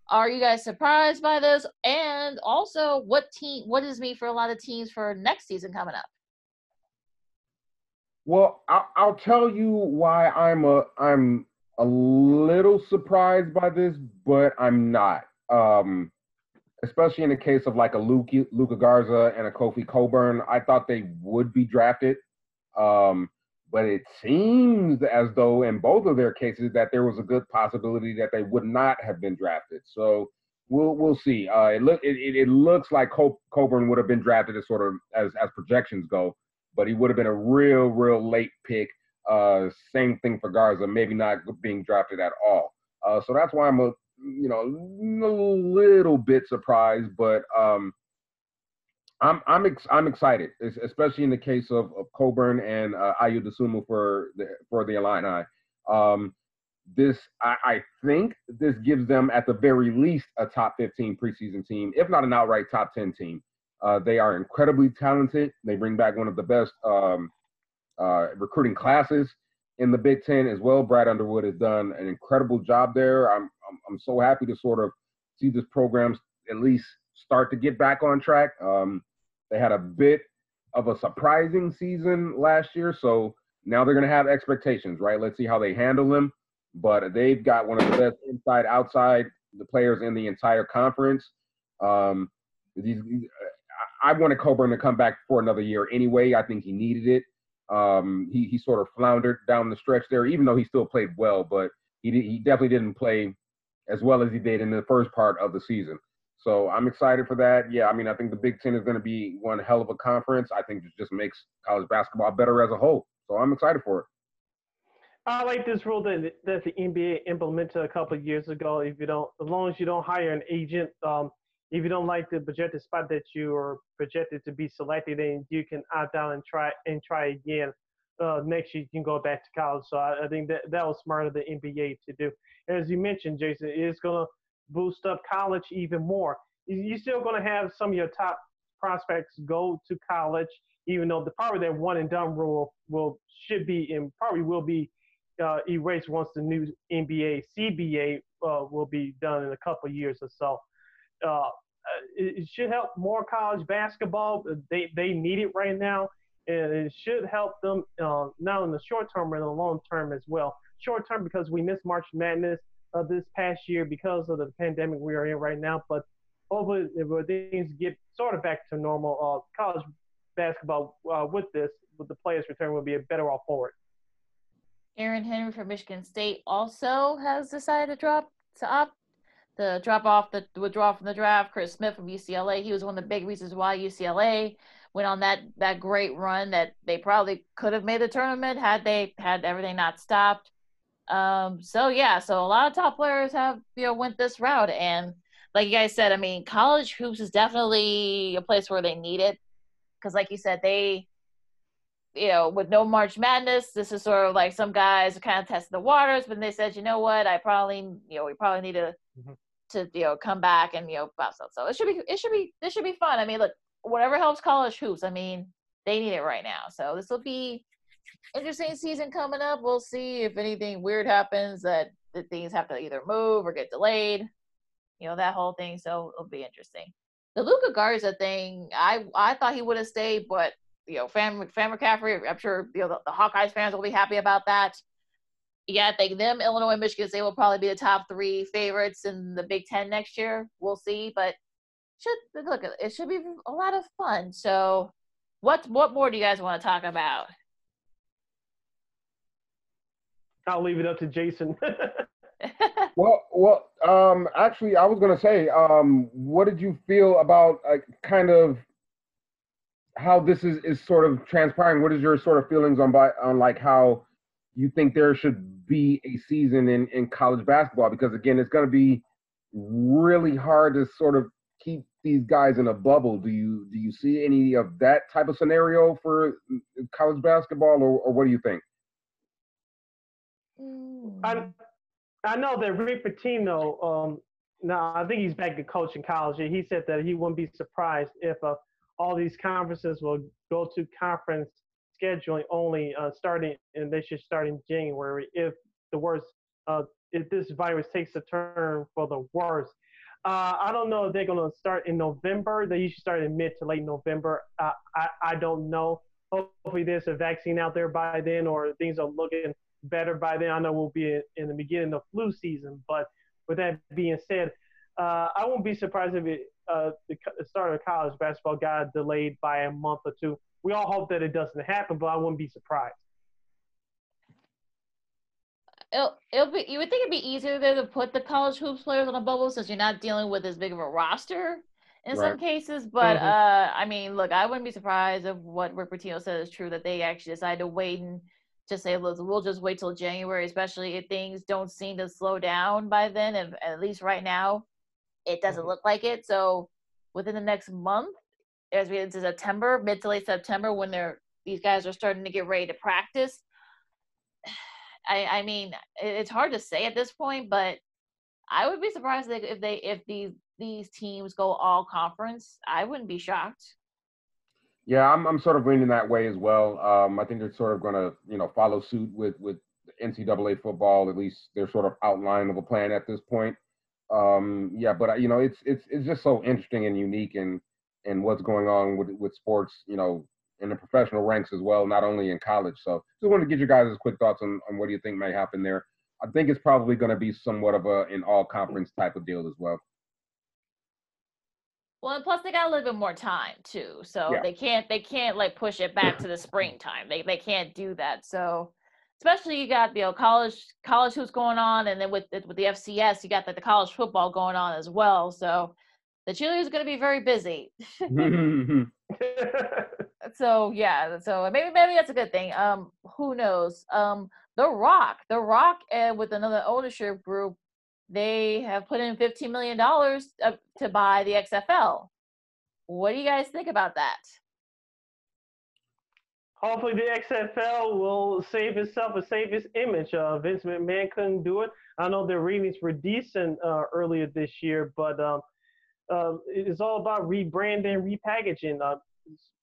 Are you guys surprised by this? And also, what team? What does mean for a lot of teams for next season coming up? Well, I'll, I'll tell you why I'm a I'm a little surprised by this, but I'm not. Um, especially in the case of like a Luka, Luka Garza and a Kofi Cockburn, I thought they would be drafted. Um, but it seems as though in both of their cases that there was a good possibility that they would not have been drafted. So we'll we'll see. Uh, it look it, it, looks like Cockburn would have been drafted as sort of as as projections go, but he would have been a real real late pick. Uh, same thing for Garza, maybe not being drafted at all. Uh, so that's why I'm a you know, a little bit surprised, but um, I'm I'm ex- I'm excited, especially in the case of, of Cockburn and uh, Dosunmu for the for the Illini. Um, this I, I think this gives them at the very least a top 15 preseason team, if not an outright top 10 team. Uh, they are incredibly talented. They bring back one of the best um, uh, recruiting classes in the Big Ten as well. Brad Underwood has done an incredible job there. I'm I'm, I'm so happy to sort of see this program at least start to get back on track. Um, they had a bit of a surprising season last year, so now they're going to have expectations, right? Let's see how they handle them. But they've got one of the best inside outside the players in the entire conference. Um, these, I wanted Cockburn to come back for another year anyway. I think he needed it. Um, he he sort of floundered down the stretch there, even though he still played well, but he he definitely didn't play as well as he did in the first part of the season. So I'm excited for that. Yeah, I mean, I think the Big Ten is going to be one hell of a conference. I think it just makes college basketball better as a whole. So I'm excited for it. I like this rule that, that the NBA implemented a couple years ago. If you don't, as long as you don't hire an agent, um, if you don't like the projected spot that you are projected to be selected in, you can opt out and try and try again. Uh, next year you can go back to college. So I, I think that that was smart of the NBA to do as you mentioned, Jason, it's going to boost up college even more. You're still going to have some of your top prospects go to college, even though the probably that one and done rule will should be and probably will be uh, erased once the new NBA CBA uh, will be done in a couple years or so. Uh, it, should help more college basketball. They they need it right now, and it should help them uh, not in the short term but in the long term as well short term because we missed March Madness uh, this past year because of the pandemic we are in right now. But if things get sort of back to normal, uh, college basketball uh, with this, with the players' return, will be a better off forward. Aaron Henry from Michigan State also has decided to drop to opt the drop off the withdraw from the draft. Chris Smith from UCLA, he was one of the big reasons why UCLA went on that that great run that they probably could have made the tournament had they had everything not stopped. Um, so yeah, so a lot of top players have you know went this route, and like you guys said, I mean, college hoops is definitely a place where they need it because, like you said, they you know with no March Madness, this is sort of like some guys kind of testing the waters, but they said, you know what, I probably you know we probably need to. Mm-hmm. To you know, come back and you know bounce out. So it should be, it should be, this should be fun. I mean, look, whatever helps college hoops. I mean, they need it right now. So this will be interesting season coming up. We'll see if anything weird happens that, that things have to either move or get delayed. You know, that whole thing. So it'll be interesting. The Luka Garza thing, I I thought he would have stayed, but you know, Fam, Fran McCaffery. I'm sure you know the, the Hawkeyes fans will be happy about that. Yeah, I think them, Illinois, Michigan State will probably be the top three favorites in the Big Ten next year. We'll see, but should look it should be a lot of fun. So, what what more do you guys want to talk about? I'll leave it up to Jason. well, well, um, actually, I was gonna say, um, what did you feel about uh, kind of how this is is sort of transpiring? What is your sort of feelings on by on like how you think there should be a season in in college basketball? Because again, it's gonna be really hard to sort of keep these guys in a bubble. Do you do you see any of that type of scenario for college basketball, or, or what do you think? I I know that Rick Pitino. Um, now I think he's back to coaching college. He said that he wouldn't be surprised if uh, all these conferences will go to conference scheduling only, uh, starting and they should start in January if the worst. Uh, if this virus takes a turn for the worst. uh, I don't know if they're going to start in November. They usually start in mid to late November. I, I don't know. Hopefully, there's a vaccine out there by then, or things are looking better by then. I know we'll be in, in the beginning of flu season. But with that being said, uh, I won't be surprised if it, uh, the start of college basketball got delayed by a month or two. We all hope that it doesn't happen, but I wouldn't be surprised it'll, it'll be you would think it'd be easier there to put the college hoops players on a bubble since you're not dealing with as big of a roster in right. some cases. But mm-hmm. uh, I mean, look, I wouldn't be surprised if what Rick Pitino said is true that they actually decided to wait and just say, look, we'll just wait till January, especially if things don't seem to slow down by then. If at least right now, it doesn't mm-hmm. look like it. So within the next month, as we get into September, mid to late September, when they're these guys are starting to get ready to practice I, I mean, it's hard to say at this point, but I would be surprised if they if these these teams go all conference. I wouldn't be shocked. Yeah, I'm I'm sort of leaning that way as well. Um, I think they're sort of going to you know follow suit with with NCAA football. At least they're sort of outline of a plan at this point. Um, yeah, but uh, you know it's it's it's just so interesting and unique and and what's going on with with sports. You know in the professional ranks as well, not only in college. So just wanted to get your guys' quick thoughts on, on what do you think may happen there. I think it's probably going to be somewhat of a an all conference type of deal as well. Well, and plus they got a little bit more time too, so yeah. they can't they can't like push it back to the springtime. They they can't do that. So especially you got you know college college who's going on, and then with with the FCS you got the, the college football going on as well. So the cheerleaders is going to be very busy. so yeah, so maybe maybe that's a good thing. Um, who knows? Um, The Rock, The Rock, uh, with another ownership group, they have put in fifteen million dollars uh, to buy the XFL. What do you guys think about that? Hopefully, the XFL will save itself and save its image. Uh, Vince McMahon couldn't do it. I know their ratings were decent uh, earlier this year, but um, uh, it's all about rebranding, repackaging. Uh,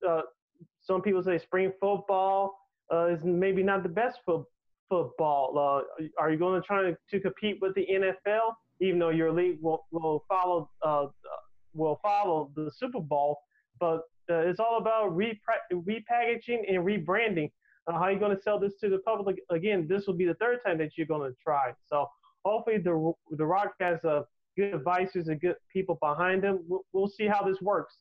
uh, some people say spring football uh, is maybe not the best fo- football. Uh, are you going to try to, compete with the NFL, even though your league will, will follow uh, will follow the Super Bowl? But it's all about repackaging and rebranding. how are you going to sell this to the public? Again, this will be the third time that you're going to try. So hopefully the the Rock has a good advisors and good people behind him. We'll, we'll see how this works.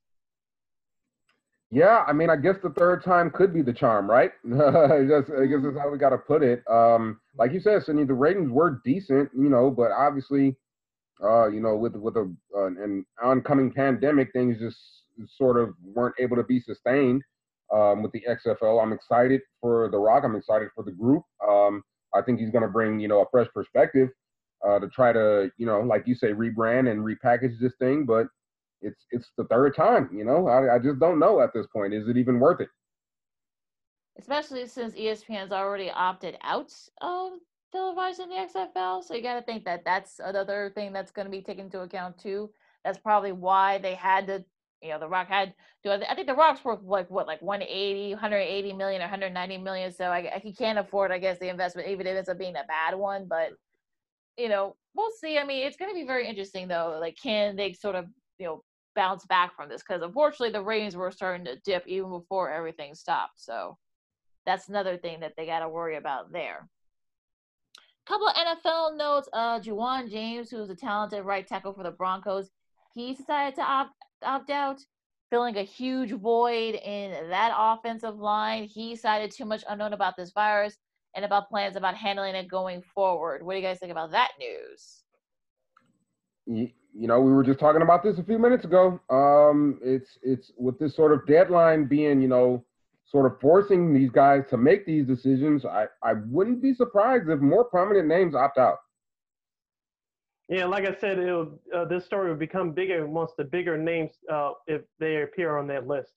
Yeah, I mean, I guess the third time could be the charm, right? I guess that's how we got to put it. Um, like you said, Cindy, the ratings were decent, you know, but obviously, uh, you know, with with a uh, an oncoming pandemic, things just sort of weren't able to be sustained um, with the XFL. I'm excited for The Rock. I'm excited for the group. Um, I think he's going to bring you know a fresh perspective uh, to try to you know like you say rebrand and repackage this thing. But it's it's the third time. You know, I, I just don't know at this point. Is it even worth it? Especially since ESPN's already opted out of televising the XFL, so you got to think that that's another thing that's going to be taken into account too. That's probably why they had to you know, The Rock had do I think The Rock's worth like what, like 180, 180 million or 190 million. So I, he can't afford, I guess, the investment, even if it ends up being a bad one. But you know, we'll see. I mean, it's going to be very interesting though. Like, can they sort of you know bounce back from this? Because unfortunately, the ratings were starting to dip even before everything stopped. So that's another thing that they got to worry about there. Couple of NFL notes. Uh, Ja'Wuan James, who's a talented right tackle for the Broncos, he decided to opt opt out, filling a huge void in that offensive line. He cited too much unknown about this virus and about plans about handling it going forward. What do you guys think about that news? You, you know, we were just talking about this a few minutes ago. Um, it's it's with this sort of deadline being, you know, sort of forcing these guys to make these decisions. I I wouldn't be surprised if more prominent names opt out. Yeah, like I said, uh, this story will become bigger once the bigger names, uh, if they appear on that list.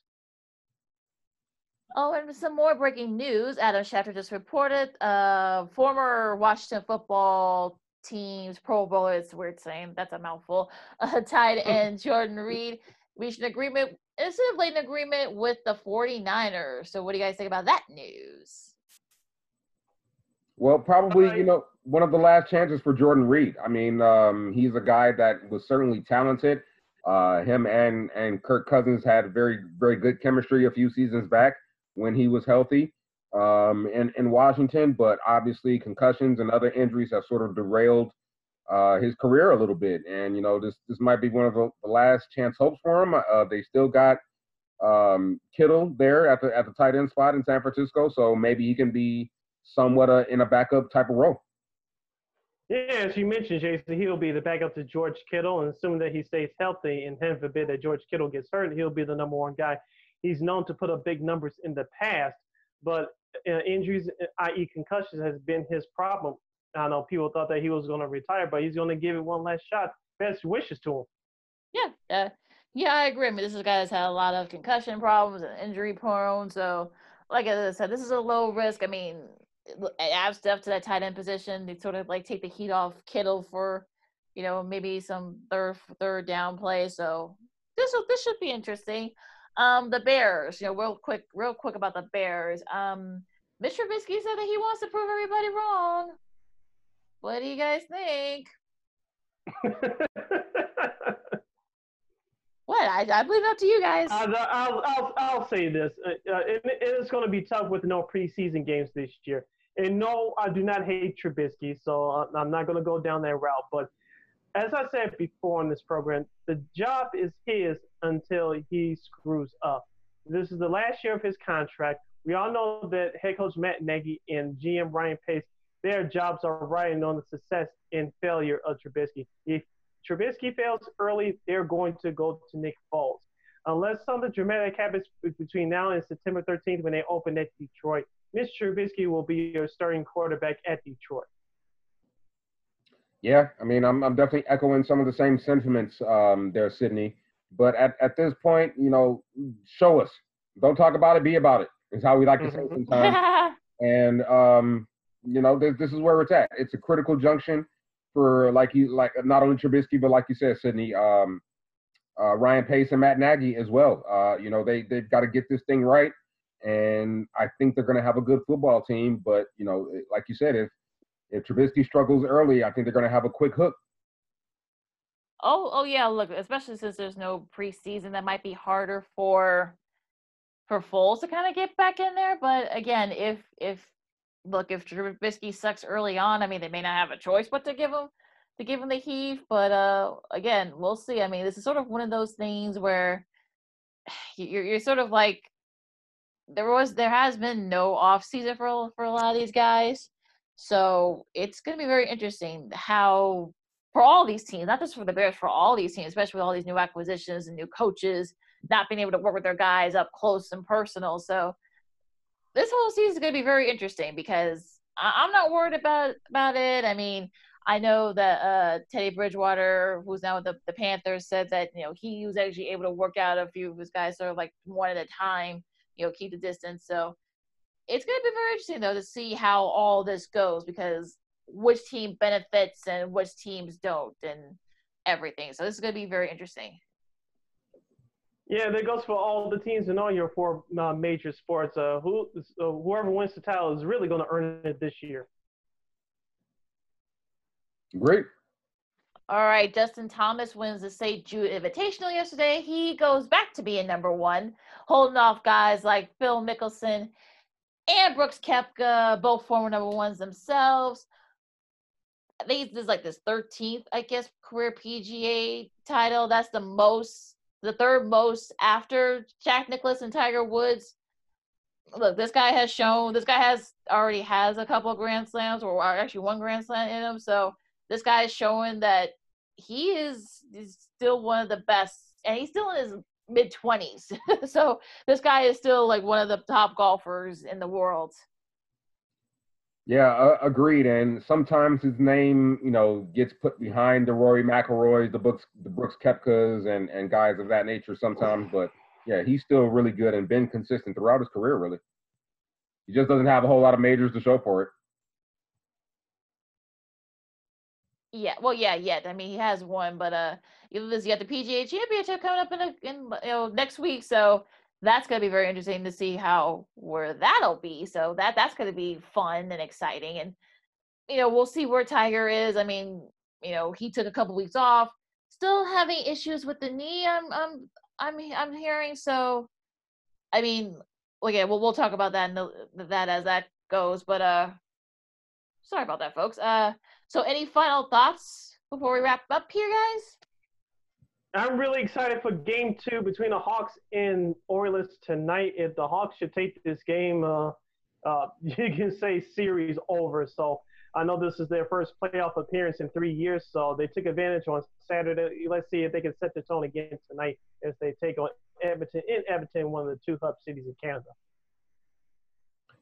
Oh, and some more breaking news. Adam Schefter just reported uh, former Washington football team's Pro Bowler, it's weird saying, that's a mouthful, uh, tight end Jordan Reed reached an agreement, instead of late an agreement with the 49ers. So what do you guys think about that news? Well, probably, you know, one of the last chances for Jordan Reed. I mean, um, he's a guy that was certainly talented. Uh, him and and Kirk Cousins had very very good chemistry a few seasons back when he was healthy um, in in Washington. But obviously, concussions and other injuries have sort of derailed uh, his career a little bit. And you know, this this might be one of the, the last chance hopes for him. Uh, they still got um, Kittle there at the at the tight end spot in San Francisco, so maybe he can be somewhat uh, in a backup type of role. Yeah, as you mentioned, Jason, he'll be the backup to George Kittle, and assuming that he stays healthy, and heaven forbid that George Kittle gets hurt, he'll be the number one guy. He's known to put up big numbers in the past, but uh, injuries, i.e., concussions, has been his problem. I know people thought that he was going to retire, but he's going to give it one last shot. Best wishes to him. Yeah, uh, yeah, I agree. I mean, this is a guy that's had a lot of concussion problems and injury prone. So, like I said, this is a low risk. I mean, add stuff to that tight end position. They sort of like take the heat off Kittle for, you know, maybe some third third down play. So this will this should be interesting. Um, the Bears, you know, real quick, real quick about the Bears. Um, Mr. Trubisky said that he wants to prove everybody wrong. What do you guys think? what? I, I believe up to you guys. I'll, I'll, I'll, I'll say this. Uh, uh it, it's going to be tough with no preseason games this year. And no, I do not hate Trubisky, so I'm not going to go down that route. But as I said before in this program, the job is his until he screws up. This is the last year of his contract. We all know that head coach Matt Nagy and GM Ryan Pace, their jobs are riding on the success and failure of Trubisky. If Trubisky fails early, they're going to go to Nick Foles. Unless something dramatic happens between now and September 13th when they open at Detroit, Mr. Trubisky will be your starting quarterback at Detroit. Yeah, I mean, I'm I'm definitely echoing some of the same sentiments um, there, Sydney. But at, at this point, you know, show us. Don't talk about it, be about it. Is how we like to say mm-hmm. sometimes. and um, you know, this this is where it's at. It's a critical junction for like you like not only Trubisky, but like you said, Sydney, um, uh, Ryan Pace and Matt Nagy as well. Uh, you know, they they've got to get this thing right and I think they're going to have a good football team. But you know, like you said, if if Trubisky struggles early, I think they're going to have a quick hook. Oh, oh yeah. Look, especially since there's no preseason, that might be harder for for Foles to kind of get back in there. But again, if if look if Trubisky sucks early on, I mean, they may not have a choice but to give him to give him the heave. But uh, again, we'll see. I mean, this is sort of one of those things where you're you're sort of like there was there has been no off season for for a lot of these guys, so it's going to be very interesting how for all these teams, not just for the Bears, for all these teams, especially with all these new acquisitions and new coaches, not being able to work with their guys up close and personal. So this whole season is going to be very interesting because I- am not worried about about it. I mean, I know that uh, Teddy Bridgewater, who's now with the, the Panthers, said that you know he was actually able to work out a few of his guys sort of like one at a time, you know, keep the distance. So it's going to be very interesting though to see how all this goes because which team benefits and which teams don't and everything. So this is going to be very interesting. Yeah, that goes for all the teams in all your four uh, major sports. Uh, who, uh, whoever wins the title is really going to earn it this year. Great. All right, Justin Thomas wins the St. Jude Invitational yesterday. He goes back to being number one, holding off guys like Phil Mickelson and Brooks Koepka, both former number ones themselves. I think this is like this 13th, I guess, career PGA title. That's the most, the third most after Jack Nicklaus and Tiger Woods. Look, this guy has shown, this guy has already has a couple of Grand Slams, or actually one Grand Slam in him. So this guy is showing that he is, is still one of the best, and he's still in his mid 20s. so this guy is still like one of the top golfers in the world. Yeah, uh, agreed. And sometimes his name, you know, gets put behind the Rory McIlroys, the books, the Brooks Koepkas, and and guys of that nature sometimes. But yeah, he's still really good and been consistent throughout his career. Really, he just doesn't have a whole lot of majors to show for it. Yeah, well, yeah, yet. I mean, he has one, but uh, you got the PGA Championship coming up in a, in you know next week, so that's going to be very interesting to see how where that'll be. So that that's going to be fun and exciting, and you know we'll see where Tiger is. I mean, you know he took a couple weeks off, still having issues with the knee. I'm I'm I'm I'm hearing so. I mean, okay, well we'll talk about that the, that as that goes, but uh, sorry about that, folks. Uh so, any final thoughts before we wrap up here, guys? I'm really excited for game two between the Hawks and Oilers tonight. If the Hawks should take this game, uh, uh, you can say series over. So I know this is their first playoff appearance in three years, so they took advantage on Saturday. Let's see if they can set the tone again tonight as they take on Edmonton in Edmonton, one of the two hub cities in Canada.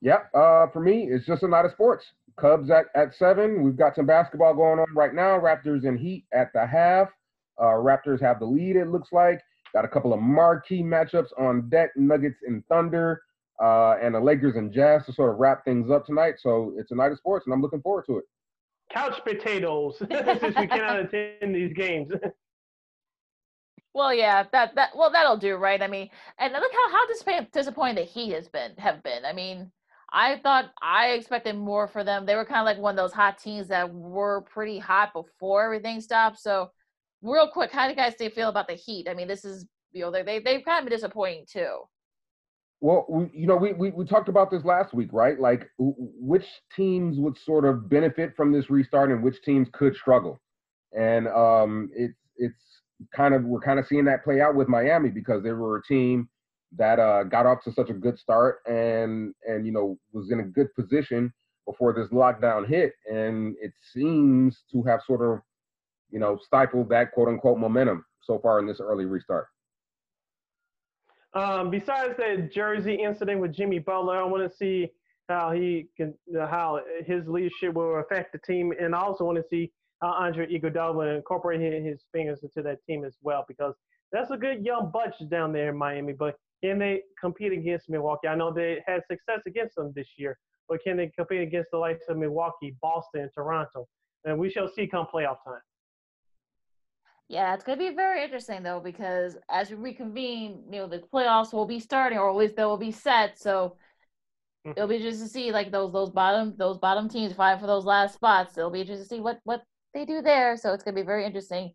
Yep. Uh, for me, it's just a night of sports. Cubs at, at seven. We've got some basketball going on right now. Raptors and Heat at the half. Uh, Raptors have the lead, it looks like. Got a couple of marquee matchups on deck Nuggets and Thunder, uh, and the Lakers and Jazz to sort of wrap things up tonight. So it's a night of sports, and I'm looking forward to it. Couch potatoes, since we cannot attend these games. Well, yeah, that that well, that'll do, right? I mean, and look how how disappointed the Heat has been have been. I mean, I thought I expected more for them. They were kind of like one of those hot teams that were pretty hot before everything stopped. So, real quick, how do you guys feel about the Heat? I mean, this is you know they they they've kind of been disappointing too. Well, we, you know, we, we we talked about this last week, right? Like, which teams would sort of benefit from this restart, and which teams could struggle. And um, it's it's kind of we're kind of seeing that play out with Miami because they were a team that uh, got off to such a good start and and you know was in a good position before this lockdown hit, and it seems to have sort of you know stifled that quote unquote momentum so far in this early restart. Um, besides the Jersey incident with Jimmy Butler, I want to see how he can how his leadership will affect the team, and I also want to see how Andre Iguodala incorporate his fingers into that team as well because that's a good young bunch down there in Miami. But can they compete against Milwaukee? I know they had success against them this year, but can they compete against the likes of Milwaukee, Boston, Toronto? And we shall see come playoff time. Yeah, it's going to be very interesting though because as we reconvene, you know, the playoffs will be starting, or at least they will be set. So mm-hmm. it'll be just to see like those those bottom those bottom teams fight for those last spots. It'll be interesting to see what what they do there. So it's going to be very interesting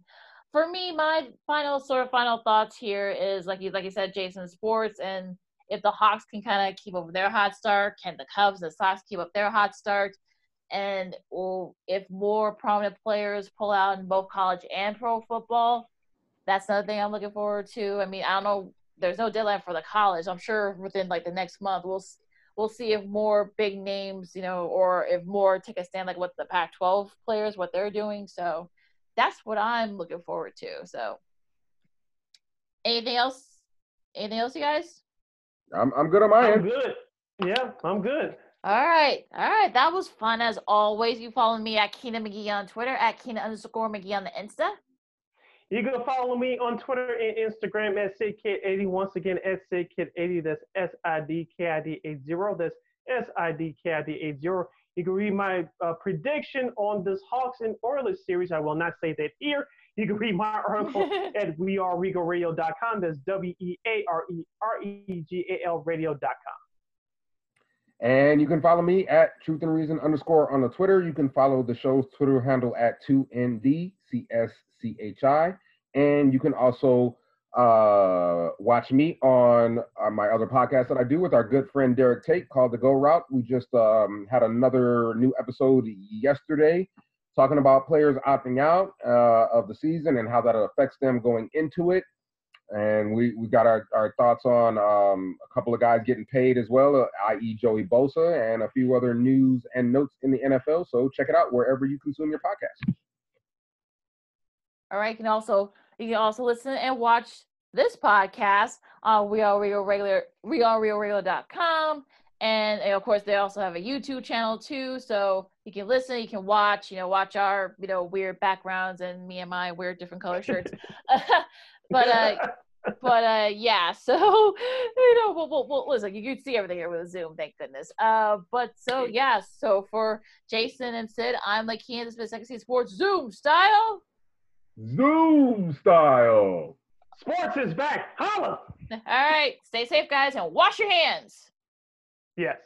for me, my final sort of final thoughts here is like you like you said, Jason sports, and if the Hawks can kind of keep up their hot start, can the Cubs and Sox keep up their hot start? And well, if more prominent players pull out in both college and pro football, that's another thing I'm looking forward to. I mean, I don't know. There's no deadline for the college. I'm sure within like the next month we'll we'll see if more big names, you know, or if more take a stand like what the Pac-12 players what they're doing. So that's what I'm looking forward to. So, anything else anything else, you guys? I'm I'm good on my I'm end. good. Yeah, I'm good. All right, all right. That was fun as always. You follow me at Keena McGee on Twitter, at Keena underscore McGee on the Insta. You can follow me on Twitter and Instagram at SidKid80. Once again, at SidKid80. That's S I D K I D 80. That's S I D K I D 80. You can read my uh, prediction on this Hawks and Oilers series. I will not say that here. You can read my article at weareregalradio.com. That's W E A R E R E G A L radio.com. And you can follow me at Truth and Reason underscore on the Twitter. You can follow the show's Twitter handle at 2NDCSCHI. And you can also uh, watch me on uh, my other podcast that I do with our good friend Derek Tate called The Go Route. We just um, had another new episode yesterday talking about players opting out uh, of the season and how that affects them going into it and we we got our, our thoughts on um, a couple of guys getting paid as well, uh, i.e. Joey Bosa, and a few other news and notes in the NFL. So check it out wherever you consume your podcast. All right. You can also you can also listen and watch this podcast on We Are Regal Radio We Are Regal Radio.com. And, and of course they also have a YouTube channel too. So you can listen, you can watch, you know, watch our, you know, weird backgrounds and me and my weird different color shirts. but uh but uh yeah so you know we'll, we'll, we'll, listen you can see everything here with zoom thank goodness uh but so yeah so for jason and sid i'm like kansas City Second sports zoom style Zoom style. Sports is back. Holla. all right stay safe guys and wash your hands Yes.